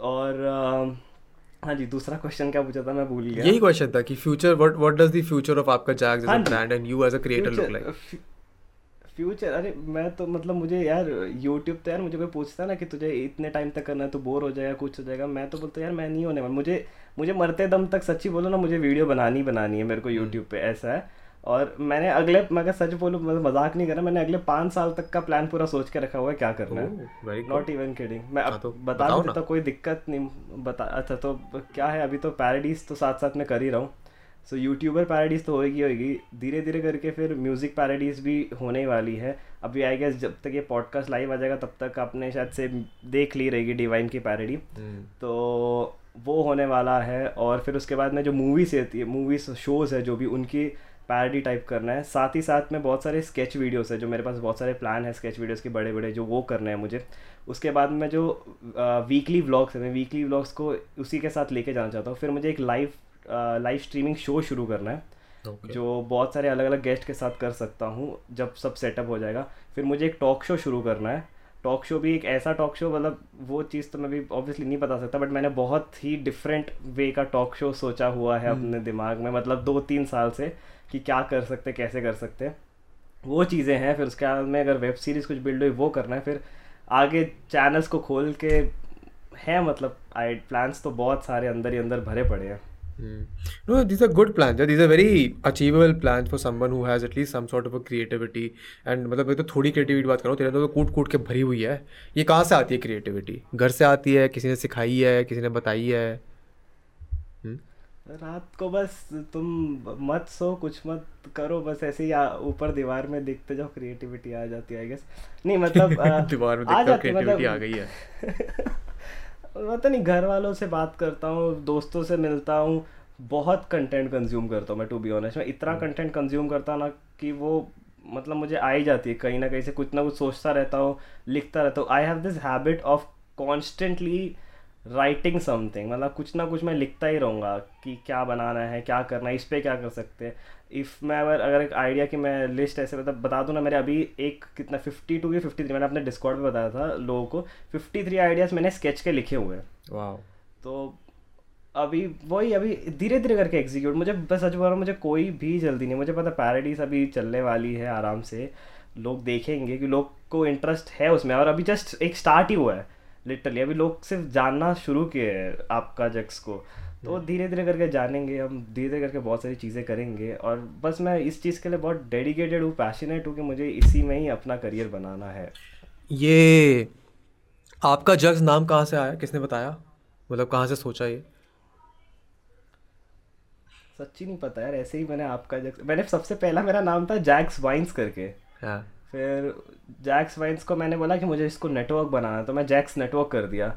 और uh, हाँ जी दूसरा क्वेश्चन क्या पूछा था? मैं भूल गया। यही क्वेश्चन था कि future what what does the future of आपका Jags as. Brand and you as a creator look like future? अरे मैं तो मतलब मुझे यार यूट्यूब तो यार मुझे कोई पूछता ना कि तुझे इतने टाइम तक करना है तो बोर हो जाएगा कुछ हो जाएगा। मैं तो बोलता यार मैं नहीं होने वाला। मुझे मुझे मरते दम तक सच्ची बोलो ना मुझे वीडियो बनानी बनानी है मेरे को यूट्यूब पे ऐसा है। और मैंने अगले मैं सच बोलूँ मतलब मज़ाक नहीं करा मैंने अगले पाँच साल तक का प्लान पूरा सोच के रखा हुआ है क्या करना है। नॉट इवन किडिंग मैं हाँ, अब तो बता। देता हूँ, कोई दिक्कत नहीं बता अच्छा तो क्या है? अभी तो पैराडीज तो साथ साथ में कर ही रहा हूँ। सो यूट्यूबर पैराडीज तो होएगी होएगी। धीरे धीरे करके फिर म्यूज़िक पैराडीज भी होने वाली है। अभी आई गेस जब तक ये पॉडकास्ट लाइव आ जाएगा तब तक आपने शायद से देख ली रहेगी डिवाइन की पैराडी हम्म। तो वो होने वाला है और फिर उसके बाद में जो मूवीज़ रहती है मूवीज़ शोज़ है जो भी उनकी पैरडी टाइप करना है। साथ ही साथ में बहुत सारे स्केच वीडियोस है जो मेरे पास बहुत सारे प्लान है स्केच वीडियोस के बड़े बड़े जो वो करने हैं मुझे। उसके बाद में जो वीकली व्लॉग्स है मैं वीकली व्लॉग्स को उसी के साथ लेके जाना चाहता हूँ। फिर मुझे एक लाइव लाइव स्ट्रीमिंग शो शुरू करना है Okay. जो बहुत सारे अलग अलग गेस्ट के साथ कर सकता हूँ जब सब सेटअप हो जाएगा। फिर मुझे एक टॉक शो शुरू करना है। टॉक शो भी एक ऐसा टॉक शो मतलब वो चीज़ तो मैं भी ऑब्वियसली नहीं बता सकता बट मैंने बहुत ही डिफरेंट वे का टॉक शो सोचा हुआ है अपने दिमाग में मतलब दो तीन साल से कि क्या कर सकते कैसे कर सकते। वो चीज़ें हैं फिर उसके बाद में अगर वेब सीरीज़ कुछ बिल्ड हुई वो करना है। फिर आगे चैनल्स को खोल के है मतलब आई प्लान्स तो बहुत सारे अंदर ही अंदर भरे पड़े हैं। Hmm. No, these are good plans. These are very achievable plans for someone who has at least some sort of a creativity. And मतलब मैं तो थोड़ी creativity बात कर रहा हूँ तेरे तो कूट कूट के भरी हुई है ये कहाँ से आती है creativity? घर से आती है किसी ने सिखाई है किसी ने बताई है हम्म? रात को बस तुम मत सो कुछ मत करो बस ऐसे ही ऊपर दीवार में देखते जाओ क्रिएटिविटी आ जाती है आई गेस नहीं मतलब [LAUGHS] दीवार में आ देखता हूँ जाती मतलब- आ गई है [LAUGHS] पता नहीं घर वालों से बात करता हूँ दोस्तों से मिलता हूँ बहुत कंटेंट कंज्यूम करता हूँ मैं टू बी ऑनेस्ट मैं इतना कंटेंट कंज्यूम करता ना कि वो मतलब मुझे आ ही जाती है कहीं ना कहीं से कुछ ना कुछ सोचता रहता हूँ लिखता रहता हूँ। I have this habit of constantly writing something मतलब कुछ ना कुछ मैं लिखता ही रहूँगा कि क्या बनाना है क्या करना है इस पर क्या कर सकते हैं। इफ़ मैं अगर अगर एक आइडिया कि मैं लिस्ट ऐसे मतलब बता दूँ ना मेरे अभी एक कितना फिफ्टी टू या फिफ्टी थ्री मैंने अपने डिस्कॉर्ड पे बताया था लोगों को फिफ्टी थ्री आइडियाज़ मैंने स्केच के लिखे हुए हैं। तो अभी वही अभी धीरे धीरे करके एग्जीक्यूट मुझे बस सच बोल रहा हूँ मुझे कोई भी जल्दी नहीं मुझे पता पैराडीज अभी चलने वाली है आराम से लोग देखेंगे कि लोग को इंटरेस्ट है उसमें और अभी जस्ट एक स्टार्ट ही हुआ है लिटरली अभी लोग सिर्फ़ जानना शुरू किए हैं आपका जक्स को। तो धीरे धीरे करके जानेंगे हम धीरे धीरे करके बहुत सारी चीज़ें करेंगे और बस मैं इस चीज़ के लिए बहुत डेडिकेटेड हूँ पैशनेट हूँ कि मुझे इसी में ही अपना करियर बनाना है। ये आपका जग्स नाम कहाँ से आया? किसने बताया? मतलब कहाँ से सोचा ये? सच्ची नहीं पता यार ऐसे ही मैंने आपका जक्स मैंने सबसे पहला मेरा नाम था जैक्स वाइन्स करके। हाँ। फिर जैक्स वाइन्स को मैंने बोला कि मुझे इसको नेटवर्क बनाना है तो मैं जैक्स नेटवर्क कर दिया।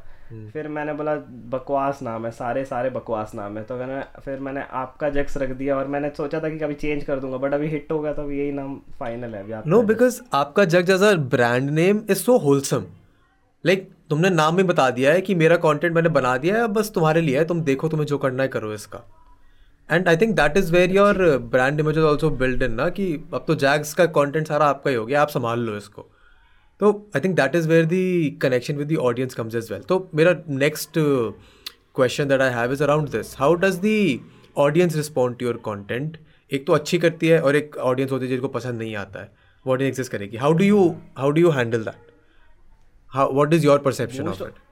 फिर मैंने बोला बकवास नाम है सारे सारे बकवास नाम है। तो मैंने फिर मैंने आपका जैक्स रख दिया और मैंने सोचा था कि कभी चेंज कर दूँगा बट अभी हिट हो गया तो अभी यही नाम फाइनल है नो बिकॉज़ आपका Jag as a brand name is so wholesome like तुमने नाम भी बता दिया है कि मेरा कंटेंट मैंने बना दिया है बस तुम्हारे लिए है तुम देखो तुम्हें जो करना है करो इसका। And I think that is where your brand image also build in ना कि अब तो जैग्स का कंटेंट सारा आपका ही हो गया आप संभाल लो इसको। तो I think that is where the connection with the audience comes as well तो मेरा next question that I have is around this how does the audience respond to your content एक तो अच्छी करती है और एक ऑडियंस होती है जिसको पसंद नहीं आता है। वो ऑडियंस एग्जिस्ट करेगी? How do you how do you handle that how what is your perception of it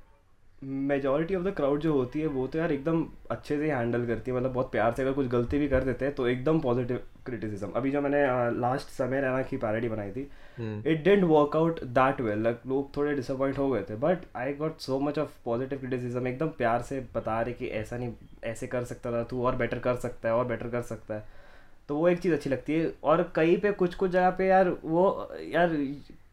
majority of the crowd जो होती है वो तो यार एकदम अच्छे से हैंडल करती है। मतलब बहुत प्यार से अगर कुछ गलती भी कर देते हैं तो एकदम पॉजिटिव क्रिटिसिज्म अभी जो मैंने लास्ट समय रैना की पैरोडी बनाई थी it didn't work out that well like लोग थोड़े डिसअपॉइंट हो गए थे but I got so much of positive criticism एकदम प्यार से बता रहे कि ऐसा नहीं ऐसे कर सकता था तू और बेटर कर सकता है और बेटर कर सकता है। तो वो एक चीज़ अच्छी लगती है। और कहीं पे कुछ कुछ जगह पे यार वो यार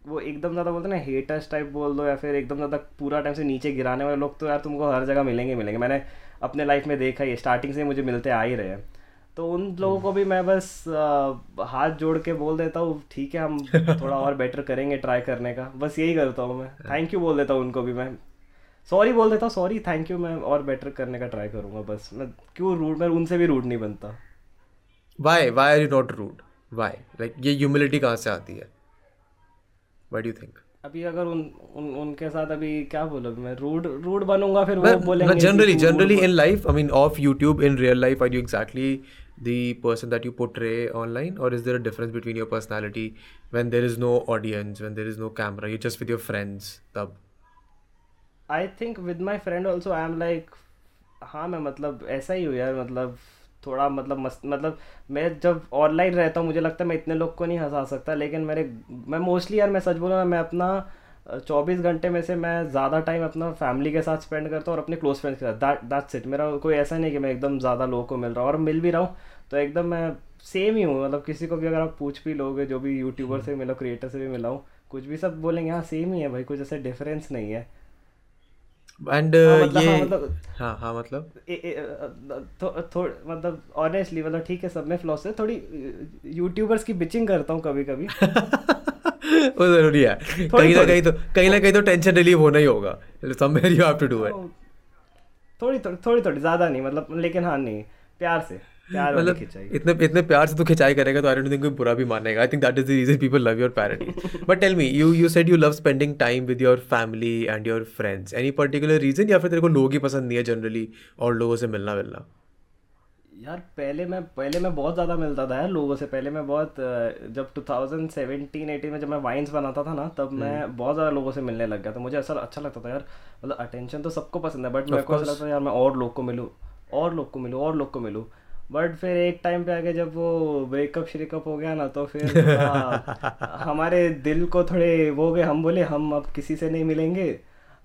वो एकदम ज़्यादा बोलते ना हेटर्स टाइप बोल दो या फिर एकदम ज़्यादा पूरा टाइम से नीचे गिराने वाले लोग तो यार तुमको हर जगह मिलेंगे मिलेंगे। मैंने अपने लाइफ में देखा ही स्टार्टिंग से मुझे मिलते आ ही रहे हैं। तो उन लोगों को भी मैं बस आ, हाथ जोड़ के बोल देता हूँ ठीक है हम थोड़ा और बेटर करेंगे ट्राई करने का। बस यही करता हूँ मैं। थैंक यू बोल देता हूँ उनको भी मैं। सॉरी बोल देता हूँ सॉरी थैंक यू मैं और बेटर करने का ट्राई करूँगा बस। मैं क्यों रूड मैं उनसे भी रूड नहीं बनता। Why why are you not rude why like ये ह्यूमिलिटी कहाँ से आती है? व्हाट डू थिंक अभी अगर उन, उन उनके साथ अभी क्या बोलो मैं रूड रूड बनूँगा फिर वो बोलेंगे generally generally in life I mean of YouTube in real life are you exactly the person that you portray online और is there a difference between your personality when there is no audience when there is no camera you just with your friends तब? I think with my friend also I am like हाँ मैं मतलब ऐसा ही हूँ यार मतलब थोड़ा मतलब मस्त मतलब मैं जब ऑनलाइन रहता हूँ मुझे लगता है मैं इतने लोग को नहीं हंसा सकता लेकिन मेरे मैं मोस्टली यार मैं सच बोलूँ मैं अपना चौबीस घंटे में से मैं ज़्यादा टाइम अपना फैमिली के साथ स्पेंड करता हूँ और अपने क्लोज फ्रेंड्स के साथ दैट दैट्स इट मेरा कोई ऐसा नहीं कि मैं एकदम ज़्यादा लोगों को मिल रहा हूँ और मिल भी रहा हूँ तो एकदम मैं सेम ही हूँ मतलब किसी को भी अगर आप पूछ भी लोगे जो भी यूट्यूबर से मिला क्रिएटर से भी मिला हूँ कुछ भी सब बोलेंगे हाँ सेम ही है भाई कुछ ऐसे डिफरेंस नहीं है। एंड हाँ, मतलब- ये हाँ, मतलब- हाँ हाँ मतलब? ए- ए- अ, थो, थो, मतलब ऑनेस्टली मतलब ठीक है सब में फ्लॉस है। थोड़ी यूट्यूबर्स की बिचिंग करता हूँ कभी कभी [LAUGHS] वो ज़रूरी है। कहीं ना कहीं तो कहीं ना कहीं तो टेंशन रिलीव होना ही होगा। Somewhere you have to do it थोड़ी थोड़ी थोड़ी थोड़ी ज़्यादा नहीं मतलब लेकिन हाँ नहीं प्यार से। मतलब इतने इतने प्यार से तो खिंचाई करेगा तो आई डोंट थिंक कोई बुरा भी मानेगा। I think that is the reason people love your parody but tell me you you said you love spending time with your family and your friends any particular reason या फिर तेरे को लोग ही पसंद नहीं है जनरली और लोगों से मिलना मिलना? यार पहले मैं पहले मैं बहुत ज़्यादा मिलता था यार लोगों से। पहले मैं बहुत जब 2017 18 में जब मैं वाइन्स बनाता था ना तब मैं बहुत ज़्यादा लोगों से मिलने लग गया था। मुझे ऐसा अच्छा लगता था यार मतलब अटेंशन तो सबको पसंद है बट मेरे को ऐसा लगता था यार मैं और लोग को मिलूँ और लोग को मिलूँ और लोग को मिलूँ। बट फिर एक टाइम पे आके जब वो ब्रेकअप श्रेकअप हो गया ना तो फिर [LAUGHS] हमारे दिल को थोड़े वो गए हम बोले हम अब किसी से नहीं मिलेंगे।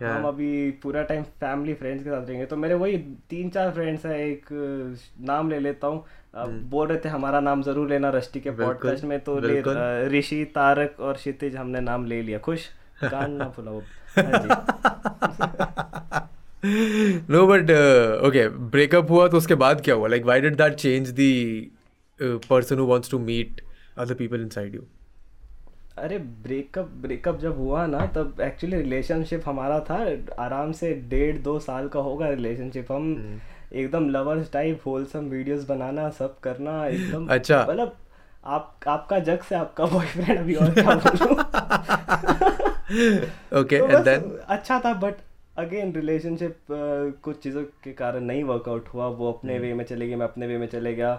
हम अभी पूरा टाइम फैमिली फ्रेंड्स के साथ रहेंगे। तो मेरे वही तीन चार फ्रेंड्स हैं एक नाम ले लेता हूँ। अब बोल रहे थे हमारा नाम ज़रूर लेना रष्टि के पॉडकास्ट में। तो ले ऋषि तारक और क्षितिज हमने नाम ले लिया। खुश? [LAUGHS] कान ना फुला वो हाँ जी। [LAUGHS] नो बट ओके ब्रेकअप हुआ तो उसके बाद क्या हुआ? Like why did that change the person who wants to meet other people inside you अरे ब्रेकअप ब्रेकअप जब हुआ ना तब एक्चुअली रिलेशनशिप हमारा था। आराम से डेढ़ दो साल का होगा रिलेशनशिप हम एकदम लवर्स टाइप होलसम वीडियोस बनाना सब करना एकदम अच्छा। मतलब आप आपका जग से आपका बॉयफ्रेंड अभी और क्या ओके एंड देन अच्छा था बट अगेन रिलेशनशिप कुछ चीज़ों के कारण नहीं वर्कआउट हुआ। वो अपने वे में चले गई मैं अपने वे में चले गया।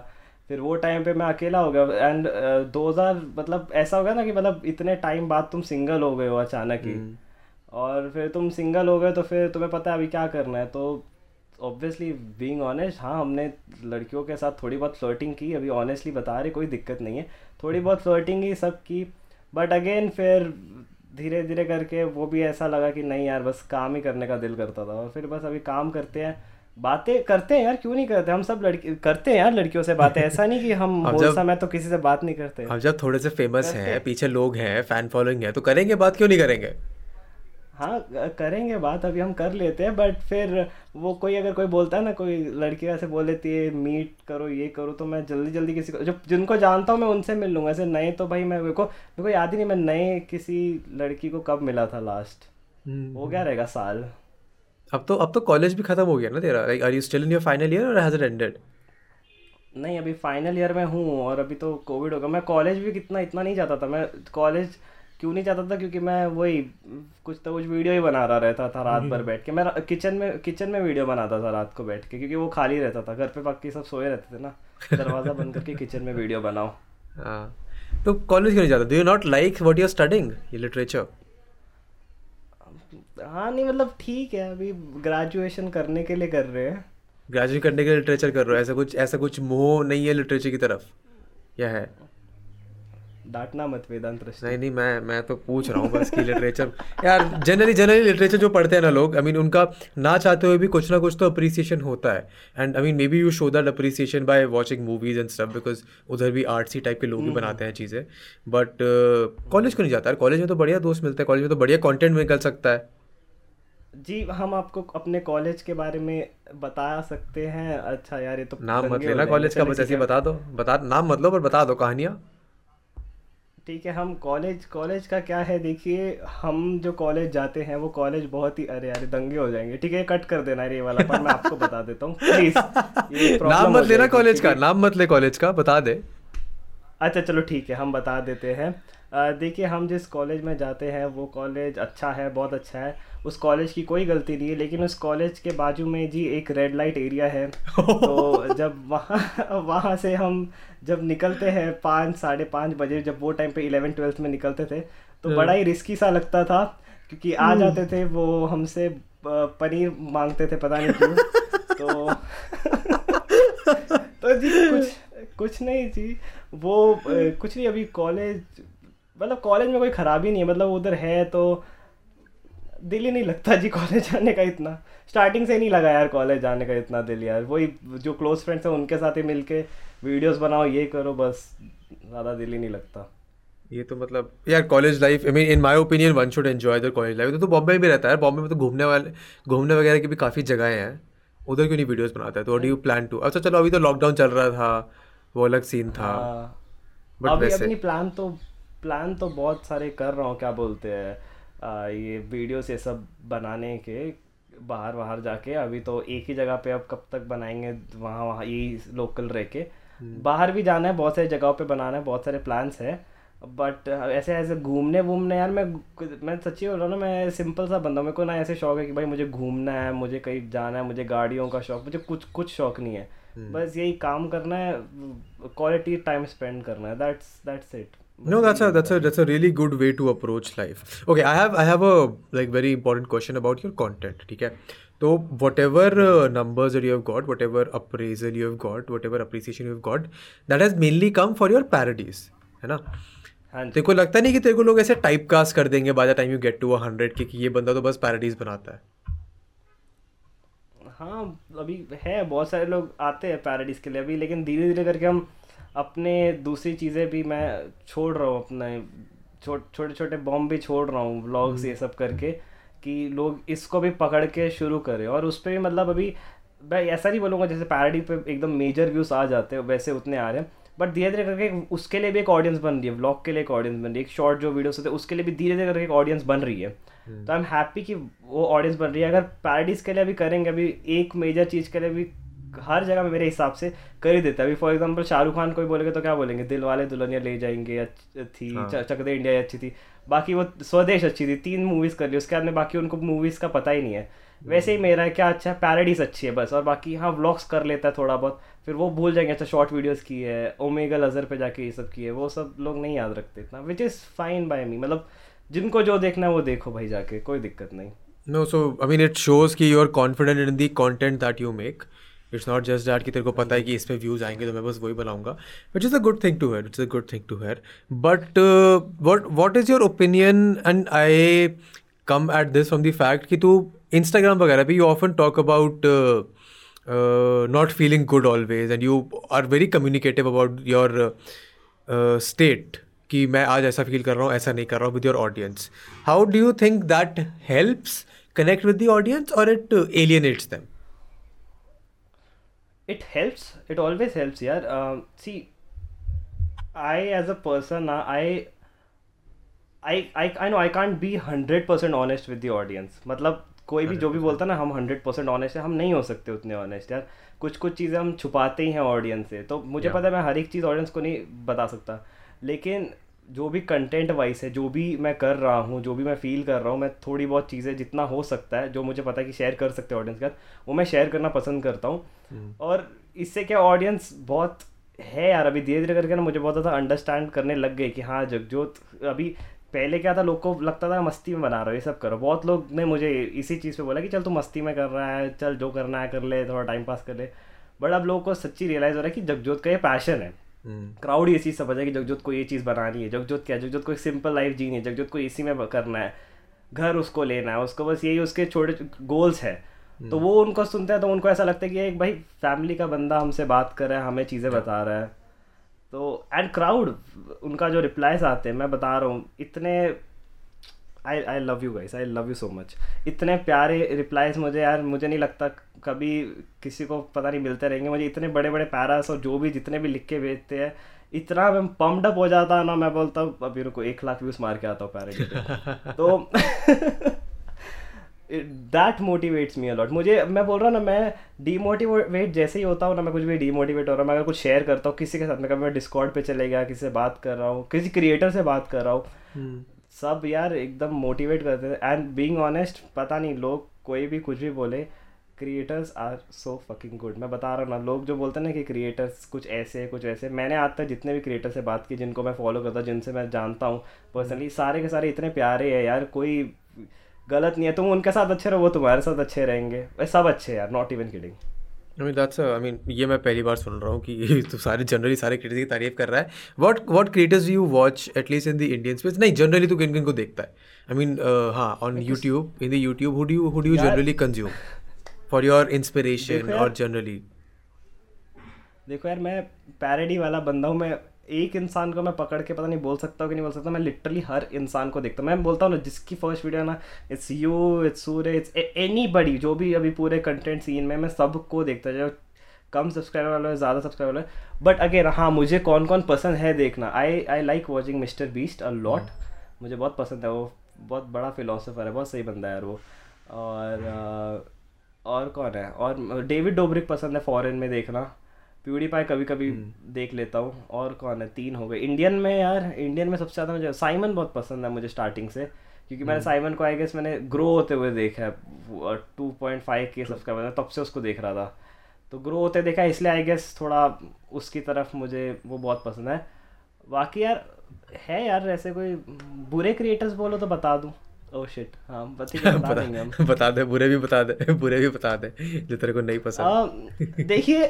फिर वो टाइम पे मैं अकेला हो गया। एंड दो हज़ार मतलब ऐसा हो गया ना कि मतलब इतने टाइम बाद तुम सिंगल हो गए हो अचानक ही। और फिर तुम सिंगल हो गए तो फिर तुम्हें पता है अभी क्या करना है। तो ऑब्वियसली बींग ऑनेस्ट हाँ हमने लड़कियों के साथ थोड़ी बहुत फ्लर्टिंग की। अभी ऑनेस्टली बता रहे कोई दिक्कत नहीं है। थोड़ी बहुत फ्लर्टिंग ही सब की। बट अगेन फिर धीरे धीरे करके वो भी ऐसा लगा कि नहीं यार बस काम ही करने का दिल करता था और फिर बस अभी काम करते हैं। बातें करते हैं यार क्यों नहीं करते? हम सब लड़की करते हैं यार लड़कियों से बातें। ऐसा नहीं कि हम [LAUGHS] बोल समय तो किसी से बात नहीं करते। हम जब थोड़े से फ़ेमस हैं पीछे लोग हैं फ़ैन फॉलोइंग है तो करेंगे बात? क्यों नहीं करेंगे? हाँ करेंगे बात अभी हम कर लेते हैं बट फिर वो कोई अगर कोई बोलता है ना कोई लड़की ऐसे बोल देती है मीट करो ये करो तो मैं जल्दी जल्दी किसी को जो जिनको जानता हूँ मैं उनसे मिल लूँगा। ऐसे नए तो भाई मैं मेरे को मेरे को याद ही नहीं मैं नए किसी लड़की को कब मिला था लास्ट हो गया रहेगा साल। अब तो अब तो कॉलेज भी खत्म हो गया ना तेरा? Like are you still in your final year और हैज़ इट एंडेड नहीं अभी फाइनल ईयर में हूँ और अभी तो कोविड हो गया। मैं कॉलेज भी कितना इतना नहीं जाता था। मैं कॉलेज क्यों नहीं जाता था? क्योंकि मैं वही कुछ तो कुछ वीडियो ही बना रहा रहता था रात भर बैठ के। मैं किचन में किचन में वीडियो बनाता था रात को बैठ के क्योंकि वो खाली रहता था। घर पे बाकी सब सोए रहते थे ना। दरवाज़ा बंद करके किचन में वीडियो बनाओ। [LAUGHS] हाँ। तो कॉलेज क्यों नहीं जाता? Do you not like what you are studying ये लिटरेचर हाँ नहीं मतलब ठीक है अभी ग्रेजुएशन करने के लिए कर रहे हैं। ग्रेजुएट करने के लिए लिटरेचर कर रहे हो? ऐसा कुछ ऐसा कुछ मोह नहीं है लिटरेचर की तरफ़? या है? डांटना मत वेदांत नहीं नहीं मैं मैं तो पूछ रहा हूँ बस कि लिटरेचर यार जनरली जनरली लिटरेचर जो पढ़ते हैं ना लोग आई मीन उनका ना चाहते हुए भी कुछ ना कुछ तो अप्रिसिएशन होता है। And I mean maybe you show that appreciation by watching movies and stuff because उधर भी आर्ट्सी टाइप के लोग भी बनाते हैं चीज़ें। बट कॉलेज को नहीं जाता? है कॉलेज में तो बढ़िया दोस्त मिलते हैं कॉलेज में तो बढ़िया कॉन्टेंट निकल सकता है। जी हम आपको अपने कॉलेज के बारे में बता सकते हैं। अच्छा यार ये तो नाम मत लेना कॉलेज का बस ऐसे बता दो। बता नाम मत लो पर बता दो कहानियाँ। ठीक है हम कॉलेज कॉलेज का क्या है? देखिए हम जो कॉलेज जाते हैं वो कॉलेज बहुत ही अरे अरे दंगे हो जाएँगे। ठीक है कट कर देना ये वाला पर मैं आपको बता देता हूँ। प्लीज़ [LAUGHS] नाम मत लेना कॉलेज का नाम मत ले कॉलेज का बता दे। अच्छा चलो ठीक है हम बता देते हैं। देखिए हम जिस कॉलेज में जाते हैं वो कॉलेज अच्छा है बहुत अच्छा है। उस कॉलेज की कोई गलती नहीं है लेकिन उस कॉलेज के बाजू में जी एक रेड लाइट एरिया है। तो [LAUGHS] जब वहाँ वहाँ से हम जब निकलते हैं पाँच साढ़े पाँच बजे जब वो टाइम पे इलेवन ट्वेल्थ में निकलते थे तो बड़ा ही रिस्की सा लगता था क्योंकि आ जाते थे वो हमसे पनीर मांगते थे पता नहीं क्यों। [LAUGHS] तो [LAUGHS] तो जी कुछ कुछ नहीं जी वो कुछ नहीं अभी कॉलेज मतलब कॉलेज में कोई खराबी नहीं है मतलब उधर है तो दिल ही नहीं लगता जी कॉलेज जाने का इतना। स्टार्टिंग से नहीं लगा यार कॉलेज जाने का इतना दिल यार। वही जो क्लोज फ्रेंड्स हैं उनके साथ ही मिलके वीडियोस बनाओ ये करो बस ज़्यादा दिल ही नहीं लगता। ये तो मतलब यार college life I mean in my opinion one should enjoy the college life तो, तो बॉम्बे में भी रहता है बॉम्बे में तो घूमने वाले घूमने वगैरह की भी काफ़ी जगहें हैं। उधर क्यों नहीं वीडियोस बनाता? है तो डू यू प्लान टू अच्छा चलो अभी तो लॉकडाउन चल रहा था। वो अलग सीन था। हाँ। बट अभी वैसे अपनी प्लान तो प्लान तो बहुत सारे कर रहा हूँ क्या बोलते हैं। ये वीडियो ये सब बनाने के बाहर बाहर जाके। अभी तो एक ही जगह पे अब कब तक बनाएँगे वहाँ वहाँ यही लोकल रह के। बाहर भी जाना है बहुत सारी जगहों पे बनाना है बहुत सारे प्लान्स है। बट ऐसे ऐसे घूमने वूमने यार मैं मैं सच्ची बोल रहा हूँ ना मैं सिंपल सा बंदा हूँ मेरे को ना ऐसे शौक है कि भाई मुझे घूमना है मुझे कहीं जाना है मुझे गाड़ियों का शौक मुझे कुछ कुछ शौक नहीं है बस यही काम करना है क्वालिटी टाइम स्पेंड करना है that's that's it No, that's a that's a that's a really good way to approach life. Okay, I have I have a like very important question about your content. है तो whatever uh, numbers that you have got, whatever appraisal you have got, whatever appreciation you have got, that has mainly come for your parodies, है ना हाँ तेरे को लगता नहीं कि तेरे को लोग ऐसे टाइप कास्ट कर देंगे by the time you get to hundred के कि ये बंदा तो बस पैरोडीज बनाता है। हाँ अभी है बहुत सारे लोग आते हैं पैराडिस के लिए अभी लेकिन धीरे धीरे करके हम अपने दूसरी चीज़ें भी मैं छोड़ रहा हूँ अपने छोटे छोटे बॉम्ब भी छोड़ रहा हूँ व्लॉग्स ये सब करके कि लोग इसको भी पकड़ के शुरू करें। और उस पर भी मतलब अभी मैं ऐसा नहीं बोलूँगा जैसे पैराडी पे एकदम मेजर व्यूज़ आ जाते हैं वैसे उतने आ रहे हैं। बट धीरे धीरे करके उसके लिए भी एक ऑडियंस बन रही है ब्लॉग के लिए एक ऑडियंस बन रही है एक शॉर्ट जो वीडियोस होते हैं उसके लिए भी धीरे धीरे करके एक ऑडियंस बन रही है। तो आई एम हैप्पी कि वो ऑडियंस बन रही है। अगर पैराडीज के लिए अभी करेंगे अभी एक मेजर चीज़ के लिए भी हर जगह में मेरे हिसाब से कर ही देता है। अभी फॉर एग्ज़ाम्पल शाहरुख खान कोई बोलेगा तो क्या बोलेंगे? दिल वाले दुल्हनिया ले जाएँगे अच्छ- थी हाँ। चक दे इंडिया अच्छी थी। बाकी वो स्वदेश अच्छी थी तीन मूवीज़ कर ली उसके बाद में बाकी उनको मूवीज़ का पता ही नहीं है। वैसे ही मेरा है क्या अच्छा है पैराडीज अच्छी है बस। और बाकी हाँ व्लॉग्स कर लेता है थोड़ा बहुत। फिर वो भूल जाएँगे अच्छा शॉर्ट वीडियोस की है ओमेगा लजर पे जाके ये सब किए वो सब लोग नहीं याद रखते इतना which is fine by me मतलब जिनको जो देखना है वो देखो भाई जाके, कोई दिक्कत नहीं। No so I mean it shows की you are confident in the content that you make it's not just that कि तेरे को पता है कि इस पर व्यूज़ आएँगे तो मैं बस वही बनाऊँगा which is a good thing to hear it's a good thing to hear but what what is your opinion and I come at this from the fact कि तू इंस्टाग्राम वगैरह भी you often talk about uh, uh, not feeling good always and you are very communicative about your uh, uh, state कि मैं आज ऐसा feel कर रहा हूँ ऐसा नहीं कर रहा हूँ with your audience how do you think that helps connect with the audience और it alienates them it helps it always helps yaar um, see i as a person uh, i I, I I know I can't be hundred percent honest with the audience मतलब कोई भी जो भी बोलता ना हम hundred percent honest है हम नहीं हो सकते उतने ऑनेस्ट यार। कुछ कुछ चीज़ें हम छुपाते ही हैं ऑडियंस से तो मुझे पता है मैं हर एक चीज़ ऑडियंस को नहीं बता सकता। लेकिन जो भी कंटेंट वाइज है जो भी मैं कर रहा हूँ जो भी मैं फील कर रहा हूँ मैं थोड़ी बहुत चीज़ें जितना हो सकता है जो मुझे पता है कि शेयर कर सकते हैं ऑडियंस के साथ वो मैं शेयर करना पसंद करता हूँ। और इससे क्या ऑडियंस बहुत है यार अभी धीरे धीरे करके ना मुझे बहुत ज़्यादा अंडरस्टैंड करने लग गए कि हाँ जगजोत अभी पहले क्या था लोग को लगता था मस्ती में बना रहे हो ये सब करो। बहुत लोग ने मुझे इसी चीज़ पे बोला कि चल तू मस्ती में कर रहा है चल जो करना है कर ले थोड़ा टाइम पास कर ले। बट अब लोगों को सच्ची रियलाइज़ हो रहा है कि जगजोत का ये पैशन है। क्राउड ये चीज़ समझ है कि जगजोत को ये चीज़ बनानी है जगजोत क्या जगजोत को एक सिंपल लाइफ जीनी है जगजोत को इसी में करना है। घर उसको लेना है उसको बस यही उसके छोटे गोल्स है। तो वो उनको सुनते हैं तो उनको ऐसा लगता है कि एक भाई फैमिली का बंदा हमसे बात कर रहा है हमें चीज़ें बता रहा है। तो एंड क्राउड उनका जो रिप्लाईज आते हैं मैं बता रहा हूँ इतने I I love you guys I love you so much इतने प्यारे रिप्लाईज मुझे यार मुझे नहीं लगता कभी किसी को पता नहीं मिलते रहेंगे। मुझे इतने बड़े बड़े पैरास और जो भी जितने भी लिख के भेजते हैं इतना मैं पम्ड अप हो जाता है ना मैं बोलता हूँ अभी रुको एक लाख व्यूज़ मार के आता हूँ पैरे [LAUGHS] तो [LAUGHS] दैट मोटिवेट्स मी अलॉट मुझे मैं बोल रहा हूँ ना मैं डीमोटिवेट जैसे ही होता हूँ ना मैं कुछ भी डीमोटिवेट हो रहा हूँ मैं अगर कुछ शेयर करता हूँ किसी के साथ में कभी मैं डिस्कॉर्ड पे चले गया किसी से बात कर रहा हूँ किसी क्रिएटर से बात कर रहा हूँ हम्म। सब यार एकदम मोटिवेट करते थे एंड बींग ऑनेस्ट पता नहीं लोग कोई भी कुछ भी बोले creators are so fucking good मैं बता रहा हूँ ना लोग जो बोलते हैं ना कि क्रिएटर्स कुछ ऐसे कुछ ऐसे मैंने आज तक जितने भी क्रिएटर से बात की जिनको मैं फॉलो करता हूँ जिनसे मैं जानता हूँ पर्सनली सारे के सारे इतने प्यारे हैं यार कोई गलत नहीं है तुम उनके साथ अच्छे रहो वो तुम्हारे साथ अच्छे रहेंगे। सब अच्छे यार not even kidding I mean that's I mean ये मैं पहली बार सुन रहा हूँ कि [LAUGHS] तो सारे जनरली सारे क्रिएटर्स की तारीफ़ कर रहा है। What what creators you watch at least in the Indian space नहीं जनरली तो किन किन को देखता है। आई मीन हाँ on YouTube in the YouTube who do you who do you generally consume for your inspiration और जनरली देखो यार। मैं पैरेडी वाला बंदा हूँ मैं एक इंसान को मैं पकड़ के पता नहीं बोल सकता हूँ कि नहीं बोल सकता, मैं लिटरली हर इंसान को देखता हूँ। मैं बोलता हूँ ना, जिसकी फ़र्स्ट वीडियो ना it's you it's Surya it's anybody जो भी अभी पूरे कंटेंट सीन में, मैं सबको देखता जो कम सब्सक्राइबर वाला है, ज़्यादा सब्सक्राइबर वाला है। बट अगेन हाँ मुझे कौन कौन पसंद है देखना। I I like watching Mister Beast a lot मुझे बहुत पसंद है वो। बहुत बड़ा फिलोसोफर है, बहुत सही बंदा है यार वो। और और कौन है? और डेविड डोब्रिक पसंद है फॉरेन में देखना। प्यूडीपाई कभी कभी हम्म। देख लेता हूँ। और कौन है? तीन हो गए। इंडियन में यार इंडियन में सबसे ज़्यादा मुझे साइमन बहुत पसंद है मुझे स्टार्टिंग से। क्योंकि मैंने साइमन हम्म। को आई गेस मैंने ग्रो होते हुए देखा है। टू पॉइंट फाइव के सब्सक्राइबर तब से उसको देख रहा था। तो ग्रो होते देखा इसलिए आई गेस थोड़ा उसकी तरफ़ मुझे वो बहुत पसंद है। बाकी यार है यार ऐसे कोई बुरे क्रिएटर्स बोलो तो बता दूँ। ओह शिट हाँ [LAUGHS] बता देंगे हम। बता दे बुरे भी बता दे बुरे भी बता दे जो तेरे को नहीं पसंद। देखिए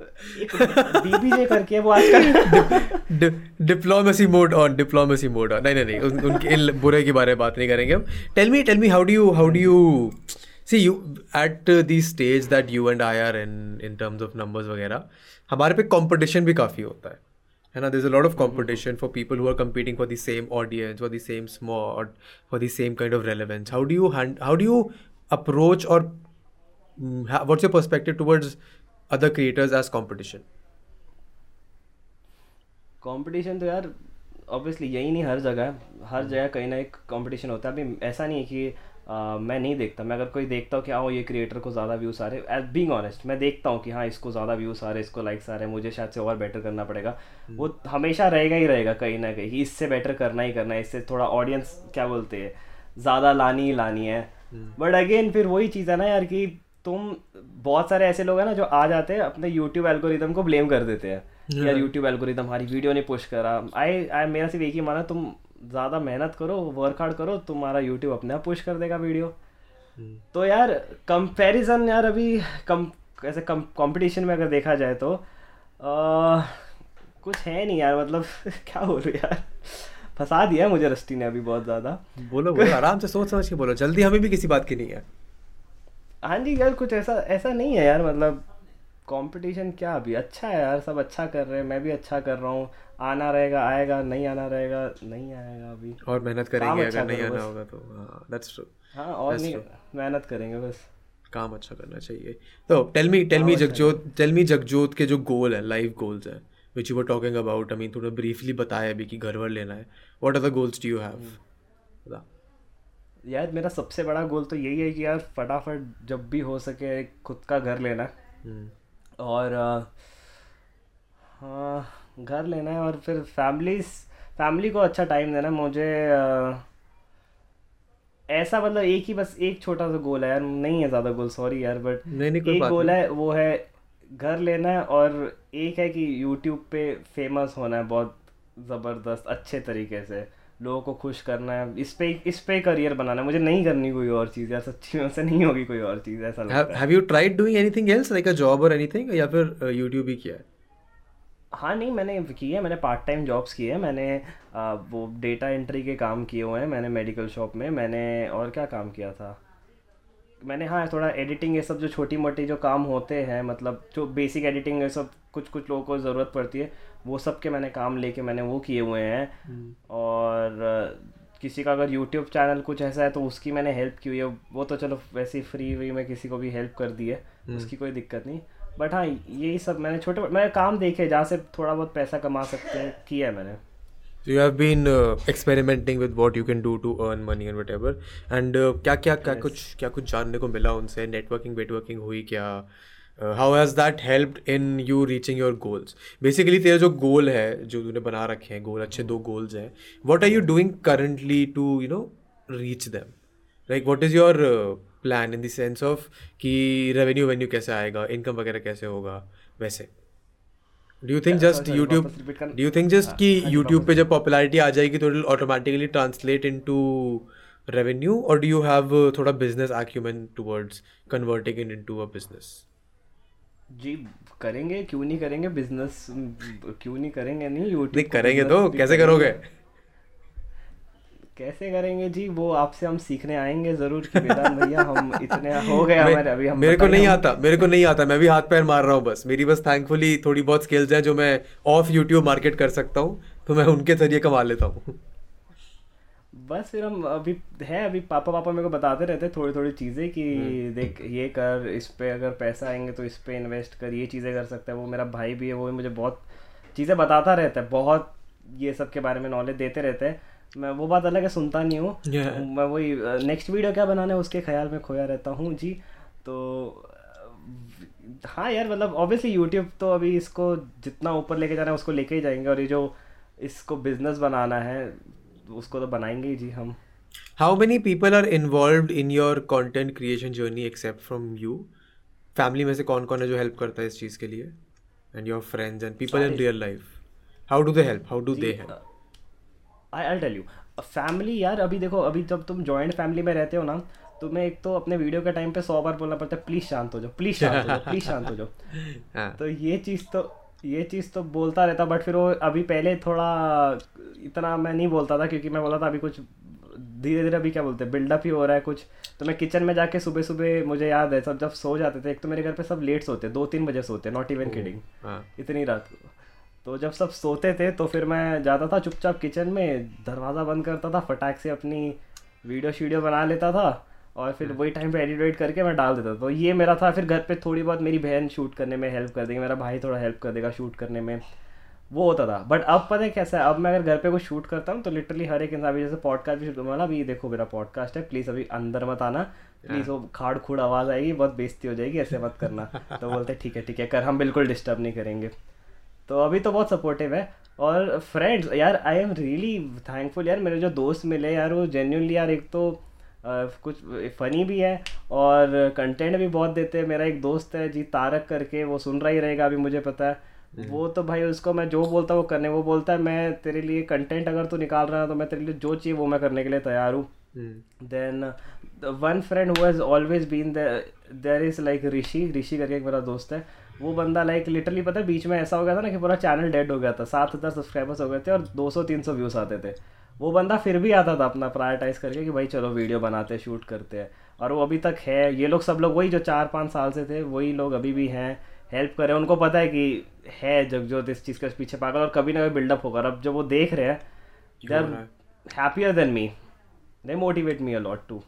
तो बीबीजे करके वो आजकल diplomacy mode on diplomacy mode on नहीं नहीं नहीं उन, उनके इल, बुरे के बारे में बात नहीं करेंगे हम। Tell me tell me how do you how do you see you at the stage that you and I are in in terms of numbers वगैरह हमारे पे कंपटीशन भी काफ़ी होता है। है ना? This a lot of competition for people who are competing for the same audience for the same smart for the same kind of relevance how do you how do you approach और what's your perspective towards other creators as competition? Competition तो यार obviously यही नहीं हर जगह हर जगह कहीं ना एक कंपटीशन होता है। अभी ऐसा नहीं है कि आ, मैं नहीं देखता। मैं अगर कोई देखता हूँ कि हाँ ये क्रिएटर को ज़्यादा व्यूज़ आ रहे एज बींग ऑनेस्ट मैं देखता हूँ कि हाँ इसको ज़्यादा व्यूज़ आ रहे इसको लाइक्स आ रहे हैं मुझे शायद से और बेटर करना पड़ेगा। हम्म। वो हमेशा रहेगा ही रहेगा कहीं ना कहीं। इससे बेटर करना ही करना है। इससे थोड़ा ऑडियंस क्या बोलते हैं ज़्यादा लानी ही लानी है। But hmm. अगेन फिर वही चीज़ है ना यार कि तुम बहुत सारे ऐसे लोग हैं ना जो आ जाते हैं अपने यूट्यूब एल्गोरिदम को ब्लेम कर देते हैं। यार यूट्यूब एल्गोरिदम हमारी वीडियो नहीं पुश करा आई आई मेरा सिर्फ़ एक ही माना तुम ज़्यादा मेहनत करो वर्क हार्ड करो तुम्हारा यूट्यूब अपने आप पुश कर देगा वीडियो हम्म। तो यार कंपैरिजन यार अभी कम ऐसे कंपटीशन में अगर देखा जाए तो आ, कुछ है नहीं यार मतलब [LAUGHS] क्या बोलूँ यार? फंसा दिया मुझे रस्टी ने अभी बहुत ज़्यादा। बोलो बोलो आराम से सोच समझ के बोलो। जल्दी हमें भी किसी बात की नहीं है। हाँ जी यार कुछ ऐसा ऐसा नहीं है यार मतलब कंपटीशन क्या अभी? अच्छा है यार सब अच्छा कर रहे हैं मैं भी अच्छा कर रहा हूँ। आना रहेगा आएगा नहीं आना रहेगा नहीं आएगा अभी। और मेहनत करेंगे अच्छा अगर नहीं आना होगा तो। दैट्स ट्रू हाँ और नहीं मेहनत करेंगे बस। काम अच्छा करना चाहिए। तो tell me tell me Jagjot tell me Jagjot के जो गोल है लाइफ गोल्स है which you were talking about I mean थोड़ा ब्रीफली बताया अभी कि घर वर लेना है। What are the goals do you have यार मेरा सबसे बड़ा गोल तो यही है कि यार फटाफट जब भी हो सके खुद का घर लेना। हम्म। और हाँ घर लेना है और फिर फैमिली फैमिली को अच्छा टाइम देना। मुझे ऐसा मतलब एक ही बस एक छोटा सा गोल है यार नहीं है ज़्यादा गोल सॉरी यार बट नहीं, नहीं, एक गोल है वो है घर लेना है और एक है कि यूट्यूब पे फ़ेमस होना है बहुत ज़बरदस्त अच्छे तरीके से। लोगों को खुश करना है। इस पे इस पे करियर बनाना है। मुझे नहीं करनी कोई और चीज़ यार सच्ची में से नहीं होगी कोई और चीज़ ऐसा have you tried doing anything else like a job और एनीथिंग या फिर यूट्यूब uh, ही किया है? हाँ नहीं मैंने की है मैंने पार्ट टाइम जॉब्स किए हैं। मैंने आ, वो डेटा एंट्री के काम किए हुए हैं मैंने मेडिकल शॉप में मैंने और क्या काम किया था? मैंने हाँ थोड़ा एडिटिंग ये सब जो छोटी मोटी जो काम होते हैं मतलब जो बेसिक एडिटिंग ये सब कुछ कुछ लोगों को ज़रूरत पड़ती है वो सब के मैंने काम लेके मैंने वो किए हुए हैं हम्म। और किसी का अगर यूट्यूब चैनल कुछ ऐसा है तो उसकी मैंने हेल्प की हुई है वो तो चलो वैसे ही फ्री वी में किसी को भी हेल्प कर दी है हम्म। उसकी कोई दिक्कत नहीं बट हाँ यही सब मैंने छोटे मैंने काम देखे जहाँ से थोड़ा बहुत पैसा कमा सकते हैं किया है मैंने So you have been uh, experimenting with what you can do to earn money and whatever. And uh, क्या क्या क्या कुछ क्या कुछ जानने को मिला उनसे? नेटवर्किंग वेटवर्किंग हुई क्या? How has that helped in you reaching your goals basically तेरा जो गोल है जो तूने बना रखे हैं गोल अच्छे दो गोल्स हैं what are you doing currently to you know reach them like what is your plan in the sense of कि रेवेन्यू वेन्यू कैसे आएगा? इनकम वगैरह कैसे होगा? वैसे। Do you think just YouTube? Do you think just हाँ, कि हाँ यूट्यूब पे जब पॉपुलैरिटी आ जाएगी तो it automatically translate into revenue और डू यू हैव थोड़ा business acumen towards converting in into a business जी करेंगे क्यों नहीं करेंगे बिज़नेस क्यों नहीं करेंगे नहीं यूट्यूब करेंगे तो कैसे करोगे? कैसे करेंगे जी? वो आपसे हम सीखने आएँगे ज़रूर कि वेदांत भैया हम [LAUGHS] इतने हो गए हमारे अभी हम मेरे को नहीं हम- आता मेरे को नहीं आता मैं भी हाथ पैर मार रहा हूँ बस। मेरी बस थैंकफुली थोड़ी बहुत स्किल्स हैं जो मैं ऑफ़ यूट्यूब मार्केट कर सकता हूँ तो मैं उनके ज़रिए कमा लेता हूँ। बस फिर हम अभी है अभी पापा पापा मेरे को बताते रहते हैं थोड़ी थोड़ी चीज़ें कि हम्म। देख ये कर इस पे अगर पैसा आएँगे तो इस पे इन्वेस्ट कर ये चीज़ें कर सकता है वो मेरा भाई भी है वो भी मुझे बहुत चीज़ें बताता रहता है बहुत ये सब के बारे में नॉलेज देते रहते हैं। मैं वो बात अलग है सुनता नहीं हूँ। Yeah. मैं वही नेक्स्ट वीडियो क्या बनाना है उसके ख्याल में खोया रहता हूँ। जी तो हाँ यार मतलब ऑब्वियसली यूट्यूब तो अभी इसको जितना ऊपर लेके जाना है उसको लेके ही जाएँगे। और ये जो इसको बिज़नेस बनाना है उसको तो बनाएँगे ही जी हम। How many people are involved in your content creation journey except from you family में से कौन कौन है जो हेल्प करता है इस चीज़ के लिए? And your friends and people in real life how do they help how do they help I I tell you family यार अभी देखो अभी जब तुम जॉइंट फैमिली में रहते हो ना तुम्हें एक तो अपने वीडियो के टाइम पे सौ बार बोलना पड़ता है प्लीज़ शांत हो जाओ प्लीज़ शांत हो जाओ [LAUGHS] प्लीज़ शांत हो जाओ. हाँ। तो ये चीज़ तो ये चीज़ तो बोलता रहता बट फिर वो अभी पहले थोड़ा इतना मैं नहीं बोलता था क्योंकि मैं बोला था अभी कुछ धीरे धीरे अभी क्या बोलते हैं बिल्डअप ही हो रहा है कुछ। तो मैं किचन में जाके सुबह सुबह मुझे याद है सब जब सो जाते थे एक तो मेरे घर पे सब लेट सोते दो तीन बजे सोते नॉट इवन किडिंग इतनी रात को। तो जब सब सोते थे तो फिर मैं जाता था चुपचाप किचन में दरवाज़ा बंद करता था फटाक से अपनी वीडियो शीडियो बना लेता था और फिर वही टाइम पे एडिट वेडिट करके मैं डाल देता था। तो ये मेरा था फिर घर पे थोड़ी बहुत मेरी बहन शूट करने में हेल्प कर देगी मेरा भाई थोड़ा हेल्प कर देगा शूट करने में वो होता था। बट अब पता है कैसा है अब मैं अगर घर पे कुछ शूट करता हूँ तो लिटरली हर एक इंसान जैसे पॉडकास्ट भी शूट करूँगा अभी देखो मेरा पॉडकास्ट है प्लीज़ अभी अंदर मत आना प्लीज़ वो खाड़ खूड़ आवाज़ आएगी बहुत बेइज्जती हो जाएगी ऐसे मत करना। [LAUGHS] तो बोलते ठीक है ठीक है कर हम बिल्कुल डिस्टर्ब नहीं करेंगे। तो अभी तो बहुत सपोर्टिव है। और फ्रेंड्स यार आई एम रियली थैंकफुल यार मेरे जो दोस्त मिले यार वो जेन्यूनली यार एक तो अ, कुछ फ़नी भी है और कंटेंट भी बहुत देते हैं। मेरा एक दोस्त है जी तारक करके वो सुन रहा ही रहेगा अभी मुझे पता है। वो तो भाई उसको मैं जो बोलता हूँ वो करने वो बोलता है मैं तेरे लिए कंटेंट अगर तू निकाल रहा है तो मैं तेरे लिए जो चाहिए वो मैं करने के लिए तैयार हूँ। हम्म, then one friend who has always been there is like Rishi Rishi करके एक मेरा दोस्त है। वो बंदा लाइक लिटरली पता है बीच में ऐसा हो गया था ना कि पूरा चैनल डेड हो गया था। सात हज़ार सब्सक्राइबर्स हो गए थे और 200-300 व्यूज़ आते थे। वो बंदा फिर भी आता था अपना प्रायोरिटाइज करके कि भाई चलो वीडियो बनाते हैं शूट करते हैं। और वो अभी तक है। ये लोग सब लोग वही जो चार पाँच साल से थे वही लोग अभी भी हैं। हेल्प कर रहे हैं। उनको पता है कि है जगजोत इस चीज़ के पीछे पागल और कभी ना कभी बिल्डअप होगा। अब जब वो देख रहे हैं they are. Happier than me they motivate me a lot to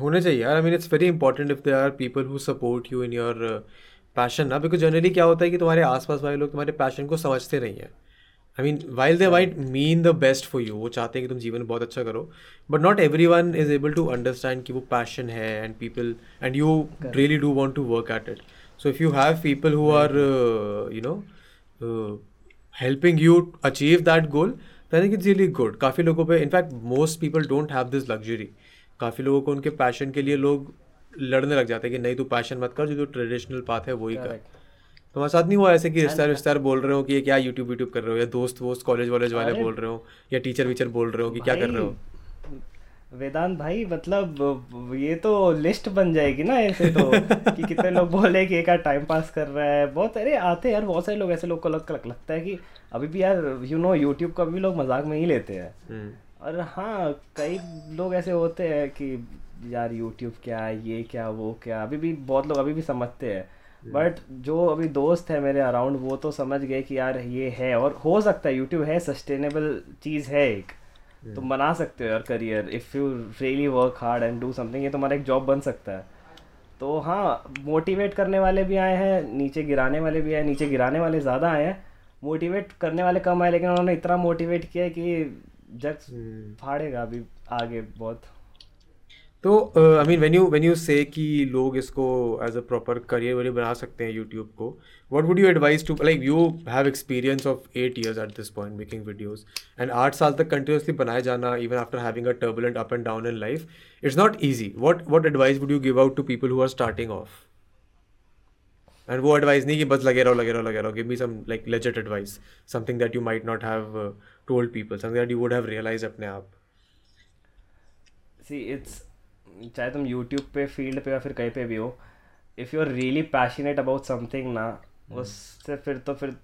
होने चाहिए यार। I mean it's very important if they are people who support you in your passion ना बिकॉज़ जनरली क्या होता है कि तुम्हारे आसपास वाले लोग तुम्हारे पैशन को समझते नहीं है। I mean while they white mean the best for you वो चाहते हैं कि तुम जीवन बहुत अच्छा करो but not everyone is able to understand कि वो पैशन है and people and you really do want to work at it so if you have people who are you know helping you achieve that goal then it's really good काफ़ी लोगों पे in fact most people don't have this luxury काफ़ी लोगों को उनके passion के लिए लोग लड़ने लग जाते हैं कि नहीं तू पैशन मत कर जो ट्रेडिशनल पाथ है वही कर। तुम्हारे साथ नहीं हुआ ऐसे कि रिश्तेदार रिश्तेदार बोल रहे हो कि ये क्या यूट्यूब यूट्यूब कर रहे हो या दोस्त वोस्त कॉलेज वॉलेज वाले बोल रहे हो या टीचर वीचर बोल रहे हो कि क्या कर रहे हो? वेदांत भाई मतलब ये तो लिस्ट बन जाएगी ना ऐसे तो कि कितने लोग बोले कि एक टाइम पास कर रहा है। बहुत अरे आते हैं यार बहुत सारे लोग ऐसे लोग को लग, लग, लगता है कि अभी भी यार यू नो यूट्यूब का भी लोग मज़ाक में ही लेते हैं। हम्म। और हाँ कई लोग ऐसे होते हैं कि यार यूट्यूब क्या है ये क्या वो क्या अभी भी बहुत लोग अभी भी समझते हैं। बट जो अभी दोस्त है मेरे अराउंड वो तो समझ गए कि यार ये है और हो सकता है यूट्यूब है सस्टेनेबल चीज़ है एक। तुम बना सकते हो यार career if you really work hard and do something ये तुम्हारा एक जॉब बन सकता है। तो हाँ मोटिवेट करने वाले भी आए हैं नीचे गिराने वाले भी आए नीचे गिराने वाले ज़्यादा आए हैं। मोटिवेट करने वाले कम आए लेकिन उन्होंने इतना मोटिवेट किया कि जग फाड़ेगा अभी आगे बहुत। तो I mean when you when you say कि लोग इसको as a proper career warrior बना सकते हैं यूट्यूब को what would you advice to like you have experience of eight years at this point making videos and आठ साल तक कंटिन्यूसली बनाए जाना even after having a turbulent up and down in life it's not easy what what advice would you give out to people who are starting off and वो advice नहीं कि बस लगे रहो लगे रहो लगे रहो give me some like legit advice something that you might not have told people something that you would have realise अपने आप. सी इट्स चाहे तुम यूट्यूब पे फ़ील्ड पे या फिर कहीं पे भी हो if you are really passionate about something ना हम्म। उससे फिर तो फिर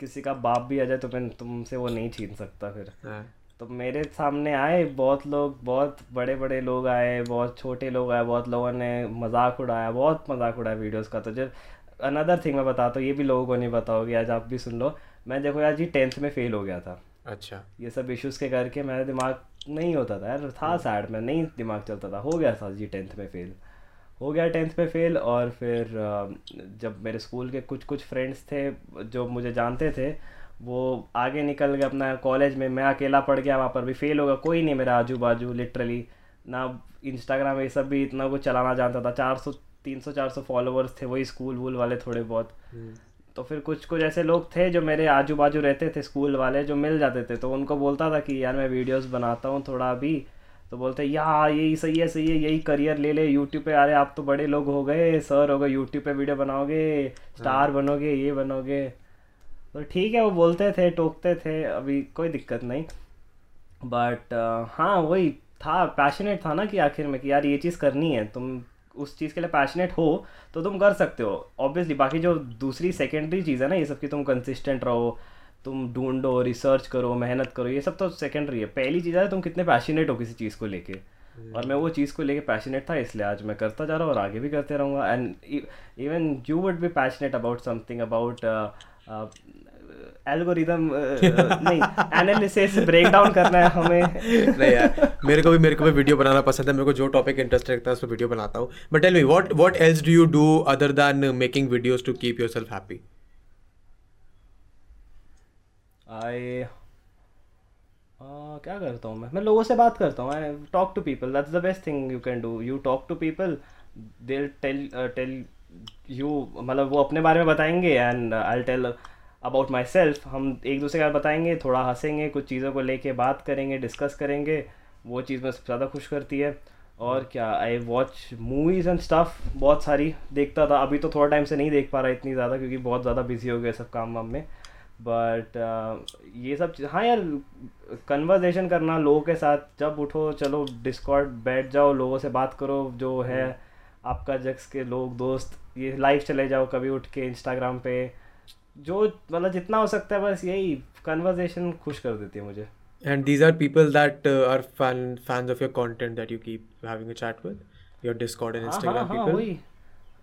किसी का बाप भी आ जाए तो फिर तुमसे वो नहीं छीन सकता फिर। हाँ। तो मेरे सामने आए बहुत लोग बहुत बड़े बड़े लोग आए बहुत छोटे लोग आए बहुत लोगों ने मज़ाक उड़ाया बहुत मज़ाक उड़ाया वीडियोस का। तो जब अनदर थिंग मैं बताता हूँ ये भी लोगों को नहीं पता होगी आज आप भी सुन लो। मैं देखो यार जी टेंथ में फेल हो गया था। अच्छा। ये सब इश्यूज़ के करके मेरा दिमाग नहीं होता था यार था सैड में नहीं दिमाग चलता था। हो गया था जी टेंथ में फेल हो गया टेंथ में फेल और फिर जब मेरे स्कूल के कुछ कुछ फ्रेंड्स थे जो मुझे जानते थे वो आगे निकल गए अपना कॉलेज में। मैं अकेला पड़ गया वहाँ पर भी फेल होगा। कोई नहीं मेरा आजू बाजू लिटरली ना इंस्टाग्राम ये सब भी इतना कुछ चलाना जानता था। चार सौ तीन सौ चार सौ फॉलोअर्स थे वही स्कूल वूल वाले थोड़े बहुत। हम्म। तो फिर कुछ कुछ ऐसे लोग थे जो मेरे आजू बाजू रहते थे स्कूल वाले जो मिल जाते थे। तो उनको बोलता था कि यार मैं वीडियोस बनाता हूँ थोड़ा अभी। तो बोलते यार यही सही है सही है यही करियर ले ले यूट्यूब पे। अरे आप तो बड़े लोग हो गए सर हो गए यूट्यूब पे वीडियो बनाओगे स्टार हाँ। बनोगे ये बनोगे। तो ठीक है वो बोलते थे टोकते थे अभी कोई दिक्कत नहीं। बट हाँ वही था पैशनेट था ना कि आखिर में कि यार ये चीज़ करनी है तुम उस चीज़ के लिए पैशनेट हो तो तुम कर सकते हो। ऑब्वियसली बाकी जो दूसरी सेकेंडरी चीज़ है ना ये सब की तुम कंसिस्टेंट रहो तुम ढूंढो रिसर्च करो मेहनत करो ये सब तो सेकेंडरी है। पहली चीज़ है तुम कितने पैशनेट हो किसी चीज़ को लेके। और मैं वो चीज़ को लेके पैशनेट था इसलिए आज मैं करता जा रहा हूँ और आगे भी करते रहूँगा। And even you would be passionate about something about algorithm नहीं एनालिसिस ब्रेक डाउन करना है हमें। नहीं यार मेरे को भी मेरे को भी वीडियो बनाना पसंद है मेरे को जो टॉपिक इंटरेस्ट रखता है उस पर वीडियो बनाता हूँ। But tell me what what else do you do other than making videos to keep yourself happy I क्या करता हूँ मैं? मैं लोगों से बात करता हूँ I talk to people that's the best thing you can do you talk to people they tell tell you मतलब वो अपने बारे में बताएँगे and I tell about myself हम एक दूसरे के का बताएँगे थोड़ा हंसेंगे कुछ चीज़ों को लेके बात करेंगे डिस्कस करेंगे वो चीज़ में ज़्यादा खुश करती है। और क्या I watch movies and stuff बहुत सारी देखता था अभी तो थोड़ा टाइम से नहीं देख पा रहा इतनी ज़्यादा क्योंकि बहुत ज़्यादा बिज़ी हो गया सब काम वाम में। बट uh, ये सब चीज़ हाँ यार कन्वर्जेशन करना लोगों के साथ जब उठो चलो डिस्कॉर्ड बैठ जाओ लोगों से बात करो जो है हम्म। आपका जग्स के लोग दोस्त ये लाइव चले जाओ कभी उठ के इंस्टाग्राम पे। जो मतलब जितना हो सकता है बस यही कन्वर्जेशन खुश कर देती है मुझे। And these are people that uh, are fan fans of your content that you keep having a chat with your discord and instagram हाँ, हाँ, people? वही।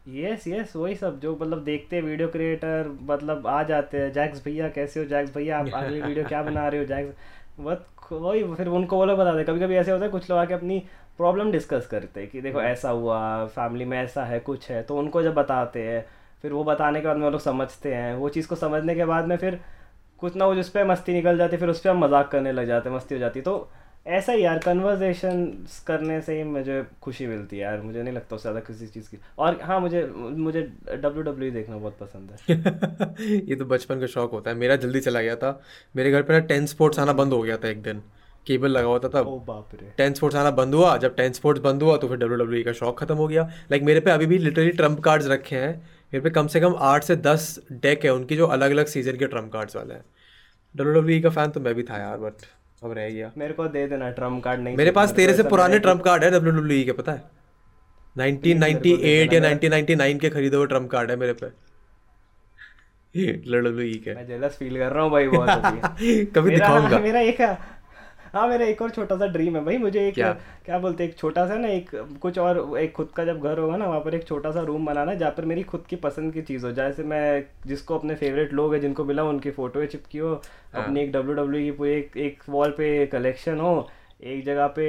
यस यस वही सब जो मतलब देखते हैं वीडियो क्रिएटर मतलब आ जाते हैं जैक्स भैया कैसे हो? जैक्स भैया आप [LAUGHS] अगली वीडियो क्या बना रहे हो? जैक्स बस वही फिर उनको वो लोग बताते कभी कभी ऐसे होता है कुछ लोग आके अपनी प्रॉब्लम डिस्कस करते हैं कि देखो हम्म। ऐसा हुआ फैमिली में ऐसा है कुछ है तो उनको जब बताते हैं फिर वो बताने के बाद में वो लोग समझते हैं। वो चीज़ को समझने के बाद में फिर कुछ ना कुछ उस पर मस्ती निकल जाती फिर उस पर हम मज़ाक करने लग जाते मस्ती हो जाती तो ऐसा ही यार कन्वर्जेशन करने से ही मुझे खुशी मिलती है यार। मुझे नहीं लगता उससे ज़्यादा किसी चीज़ की। और हाँ मुझे मुझे डब्ल्यू डब्ल्यू e देखना बहुत पसंद है। [LAUGHS] ये तो बचपन का शौक होता है। मेरा जल्दी चला गया था। मेरे घर पे ना टेन स्पोर्ट्स आना बंद हो गया था एक दिन। केबल लगा हुआ था तब। बाप रे। टेन स्पोर्ट्स आना बंद हुआ। जब टेन स्पोर्ट्स बंद हुआ तो फिर डब्ल्यू डब्ल्यू e का शौक खत्म हो गया। लाइक मेरे पे अभी भी लिटरली ट्रंप कार्ड्स रखे हैं। मेरे पे कम से कम आठ से दस डेक है उनकी जो अलग अलग सीज़न के ट्रंप कार्ड्स वाले हैं। डब्ल्यू डब्ल्यू का फ़ैन तो मैं भी था यार बट अब रह गया। मेरे को दे देना ट्रंप कार्ड नहीं मेरे पास तेरे से पुराने ट्रंप कार्ड है डब्ल्यू डब्ल्यू के पता है? 1998 या 1999 के खरीदे हुए ट्रंप कार्ड है मेरे पे। [LAUGHS] डब्ल्यू कि के। मैं जेलस फील कर रहा हूँ भाई बहुत [LAUGHS] कभी दिखाऊँगा। [LAUGHS] मेरा एक हाँ मेरा एक और छोटा सा ड्रीम है भाई मुझे एक क्या? क्या बोलते हैं एक छोटा सा ना एक कुछ और एक खुद का जब घर होगा ना वहाँ पर एक छोटा सा रूम बनाना है जहाँ पर मेरी खुद की पसंद की चीज़ हो जैसे मैं जिसको अपने फेवरेट लोग हैं जिनको मिला उनकी फ़ोटो चिपकी हो हाँ। अपनी एक डब्ल्यू डब्ल्यू की पूरी एक एक वॉल पे कलेक्शन हो एक जगह पे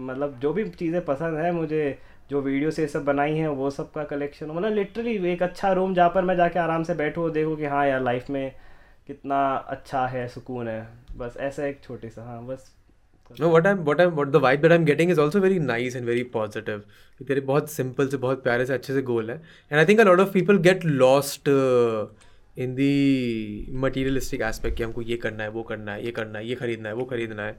मतलब जो भी चीज़ें पसंद है मुझे जो वीडियो से सब बनाई हैं वो सब का कलेक्शन मतलब लिटरली एक अच्छा रूम जहाँ पर मैं जाके आराम से बैठूँ और देखूँ कि हाँ यार लाइफ में कितना अच्छा है सुकून है बस ऐसा एक छोटी सा हाँ बस No, what I'm what I'm what the vibe that I'm getting is also very nice and very positive. कि तेरे बहुत सिंपल से बहुत प्यारे से अच्छे से गोल है। And I think a lot of people get lost in the materialistic aspect कि हमको ये करना है वो करना है ये करना है ये खरीदना है वो खरीदना है।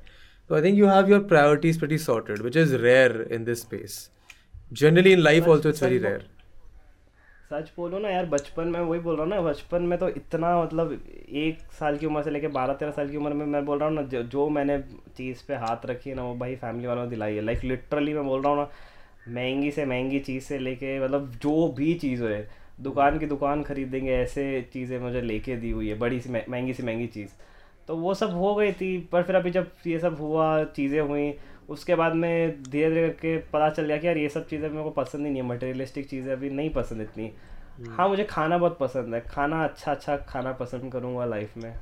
तो I think you have your priorities pretty sorted which is rare in this space generally in life also it's very rare सच बोलो ना यार बचपन में वही बोल रहा हूँ ना बचपन में तो इतना मतलब एक साल की उम्र से लेके बारह तेरह साल की उम्र में मैं बोल रहा हूँ ना जो, जो मैंने चीज़ पे हाथ रखी है ना वो भाई फैमिली वालों ने दिलाई है। लाइक लिटरली मैं बोल रहा हूँ ना महँगी से महँगी चीज़ से लेके मतलब जो भी चीज़ है दुकान की दुकान खरीदेंगे ऐसे चीज़ें मुझे लेके दी हुई है बड़ी सी महँगी से महँगी चीज़। तो वो सब हो गई थी पर फिर अभी जब ये सब हुआ चीज़ें हुई उसके बाद में धीरे धीरे करके पता चल गया कि यार ये सब चीज़ें मेरे को पसंद ही नहीं है मटेरियलिस्टिक चीज़ें अभी नहीं पसंद इतनी। हाँ मुझे खाना बहुत पसंद है। खाना अच्छा अच्छा खाना पसंद करूँगा लाइफ में।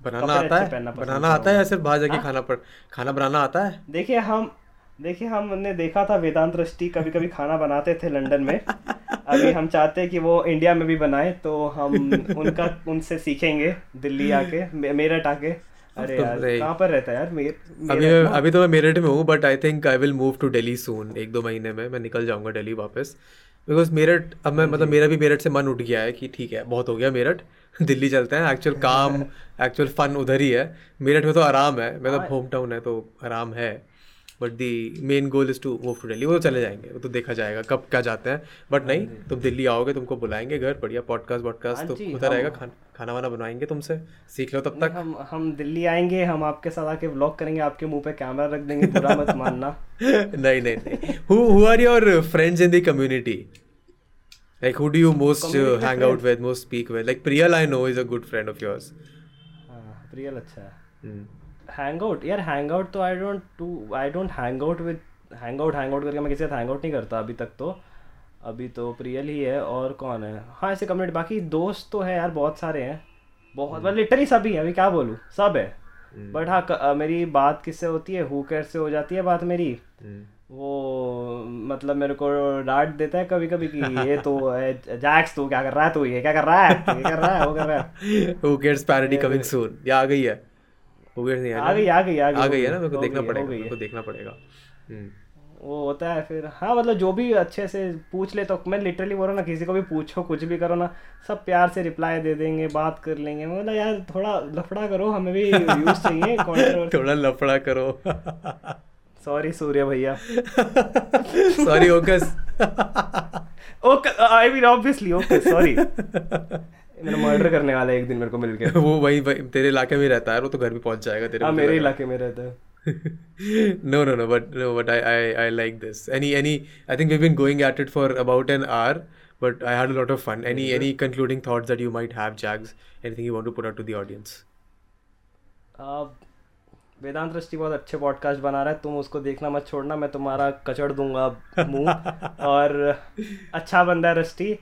बनाना आता है? बनाना आता है या सिर्फ़ बाहर जाके हाँ? खाना पड़ खाना बनाना आता है? देखिए हम देखिए हमने देखा था वेदांत दृष्टि कभी कभी खाना बनाते थे लंदन में। अभी हम चाहते हैं कि वो इंडिया में भी बनाए तो हम उनका उनसे सीखेंगे दिल्ली आके मेरठ आके। अरे तो यार कहाँ पर रहता है यार? मेर अभी मैं अभी तो मैं मेरठ में हूँ but I think I will move to Delhi soon एक दो महीने में। मैं निकल जाऊँगा डेली वापस। बिकॉज़ मेरठ अब मैं मतलब मेरा भी मेरठ से मन उठ गया है कि ठीक है बहुत हो गया मेरठ। [LAUGHS] दिल्ली चलते हैं एक्चुअल काम एक्चुअल फन उधर ही है। मेरठ में तो आराम है मतलब होम टाउन है तो आराम है। But the main goal is to move to Delhi वो तो चले जाएँगे वो तो देखा जाएगा कब क्या जाते हैं। बट नहीं तुम दिल्ली आओगे तुमको बुलाएँगे घर बढ़िया पॉडकास्ट वॉडकास्ट हाँ तो होता रहेगा खान, खाना वाना बनवाएँगे तुमसे सीख लो तब तक। हम हम दिल्ली आएँगे हम आपके साथ आके व्लॉग करेंगे आपके मुँह पे कैमरा रख देंगे बुरा मत [LAUGHS] मानना। नहीं नहीं नहीं। Who are your friends in the community? Like who do you most uh, Community hang out with most speak with? Like priyal i know is a good friend of yours. हाँ real अच्छा है। Hmm. Hang out यार hang out तो I don't do I don't hang out with hang out hang out करके मैं किसी के साथ हैंग आउट नहीं करता अभी तक तो। अभी तो प्रियल ही है और कौन है? हाँ ऐसे कम्युनिटी बाकी दोस्त तो है यार बहुत सारे हैं। बहुत मतलब लिटरली सभी हैं अभी क्या बोलूँ? सब है। बट हाँ क- मेरी बात किससे होती है? हु केयर से हो जाती है बात मेरी? Hmm. वो मतलब मेरे को डांट देता है कभी कभी कि ये तो [LAUGHS] जैक्स तू क्या कर रहा है तू? ये क्या कर रहा है? ये कर रहा है? वो कर रहा है। [LAUGHS] Who cares? Parody coming soon या आ गई है। Who cares नहीं आ गई आ गई आ गई आ गई है ना? मेरे को देखना पड़ेगा मेरे को देखना पड़ेगा. वो होता है फिर। हाँ मतलब जो भी अच्छे से पूछ ले तो मैं लिटरली बोल रहा ना किसी को भी पूछो कुछ भी करो ना सब प्यार से रिप्लाई दे देंगे बात कर लेंगे। मतलब यार थोड़ा लफड़ा करो हमें भी व्यूज़ चाहिए [LAUGHS] थोड़ा लफड़ा करो। सॉरी सूर्य भैया। सॉरी ओकस okay I mean obviously okay sorry मेरा मर्डर करने वाला है एक दिन मेरे को मिल के वो वही वही- तेरे इलाके में रहता है वो तो घर भी पहुँच जाएगा तेरे हाँ मेरे इलाके में रहता है है। no no no but no but I, I I like this any any I think we've been going at it for about an hour but I had a lot of fun any any concluding thoughts that you might have Jags anything you want to put out to the audience आप वेदांत दृष्टि बहुत अच्छे podcast बना रहा है तुम उसको देखना मत छोड़ना मैं तुम्हारा कचड़ दूँगा मुँह और अच्छा बंदा है रष्टि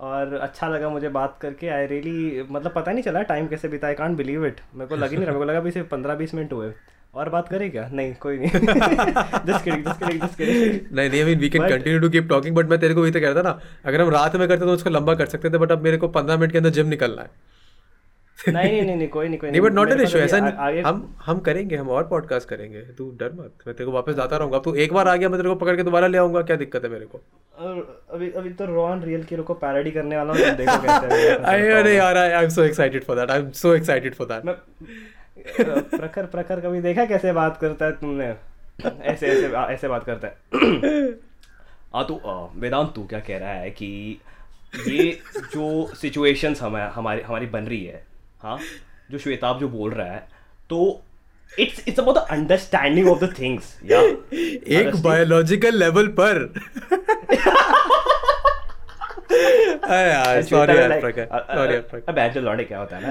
और अच्छा लगा मुझे बात करके। आई रियली मतलब पता नहीं चला टाइम कैसे बिता आई कॉन्ट बिलीव इट मेरे को लग ही नहीं रहा मेरे को लगा भी सिर्फ़ पंद्रह बीस मिनट हुए। और बात करें क्या? नहीं कोई नहीं। Just kidding just kidding just kidding नहीं नहीं I mean we can continue to keep talking but मैं तेरे को वही तो कह रहा था ना अगर हम रात में करते तो उसको लंबा कर सकते थे बट अब मेरे को पंद्रह मिनट के अंदर जिम निकलना है। नहीं नहीं नहीं नहीं कोई नहीं कोई [LAUGHS] नहीं बट नॉट एन इशू ऐसा आगे हम हम करेंगे हम और पॉडकास्ट करेंगे। तू डर मत मैं तेरे को वापस लाता रहूँगा। तू एक बार आ गया मैं तेरे को पकड़ के दोबारा ले आऊँगा। क्या दिक्कत है मेरे को? अभी अभी तो रॉन रियल की को पैरोडी करने वाला हूँ देखो [LAUGHS] कैसे। I, अरे यार I am so excited for that I am so excited for that Prakhar Prakhar कभी देखा कैसे बात करता है तुमने? ऐसे ऐसे ऐसे बात करता है। [COUGHS] हाँ तो वेदांत तू क्या कह रहा है कि ये जो सिचुएशंस हम हमारी हमारी बन रही है हाँ जो श्वेताब जो बोल रहा है तो it's it's about the understanding of the things या एक बायोलॉजिकल लेवल पर। [LAUGHS] यार सॉरी यार सॉरी क्या होता है ना?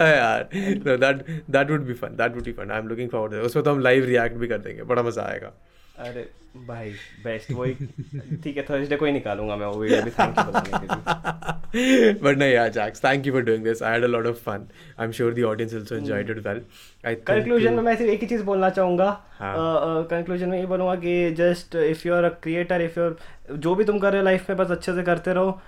[LAUGHS] यार that that would be fun that would be fun. I'm looking forward to उसमें तो हम लाइव रिएक्ट भी कर देंगे बड़ा मज़ा आएगा। अरे भाई बेस्ट वही। ठीक है थर्सडे को ही निकालूँगा मैं वो वीडियो भी थैंक यू बताने के लिए। Jacques thank you for doing this I had a lot of fun I am sure the audience also enjoyed it well conclusion में मैं सिर्फ़ एक ही चीज़ बोलना चाहूँगा। हाँ। कंक्लूजन में ये बोलूँगा कि just if you are a creator if you जो भी तुम कर रहे हो लाइफ में बस अच्छे से करते रहो।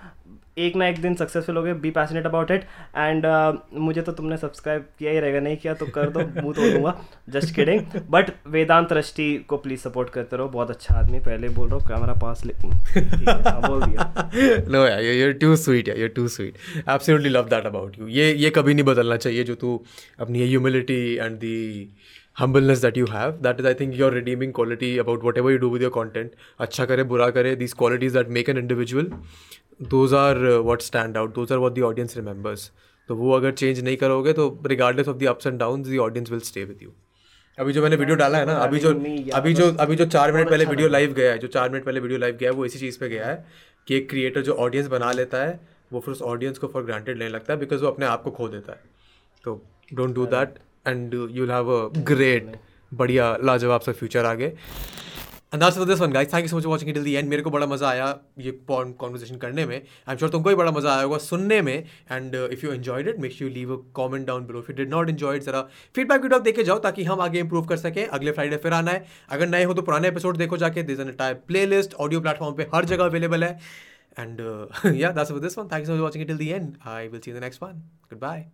एक ना एक दिन सक्सेसफुल हो गए be passionate about it and मुझे तो तुमने सब्सक्राइब किया ही रहेगा नहीं किया तो कर दो [LAUGHS] मुँह तो दूँगा just kidding but Vedant Rashti को प्लीज़ सपोर्ट करते रहो बहुत अच्छा आदमी पहले बोल रहा हूँ कैमरा पास ले। No you you too sweet you too sweet love that about you ये ये कभी नहीं बदलना चाहिए जो तू अपनी humility and the humbleness that you have that is I think your redeeming quality about whatever you do with your content अच्छा करे बुरा करे this qualities that make an individual those are what stand out those are are the audience remembers तो वो अगर change नहीं करोगे तो regardless ऑफ़ the ups and downs the audience will stay with you. अभी जो मैंने वीडियो डाला है ना अभी जो अभी जो अभी जो चार मिनट पहले अच्छा वीडियो लाइव गया है जो चार मिनट पहले वीडियो लाइव गया है वो इसी चीज़ पे गया है कि एक क्रिएटर जो ऑडियंस बना लेता है वो फिर उस ऑडियंस को फॉर ग्रांटेड लेने लगता है बिकॉज़ वो अपने आप को खो देता है। तो don't do that and you have a great बढ़िया लाजवाब सा फ्यूचर आगे। For this one guys thank you so much watching till the end मेरे को बड़ा मज़ा आया ये कॉन्वर्सेशन करने में. आई एम श्योर तुमको भी बड़ा मज़ा आया होगा सुनने में. And if you enjoyed it make you leave a comment down below if you did not enjoy it जरा फीडबैक वीडियो देखे जाओ ताकि हम आगे इंप्रूव कर सकें. अगले फ्राइडे फिर आना है. अगर नए हो तो पुराने एपिसोड देखो जाके. This an entire playlist audio platform पर हर जगह अवेलेबल है. एंड या that's for this one thank you so much watching till the end I will see the next one goodbye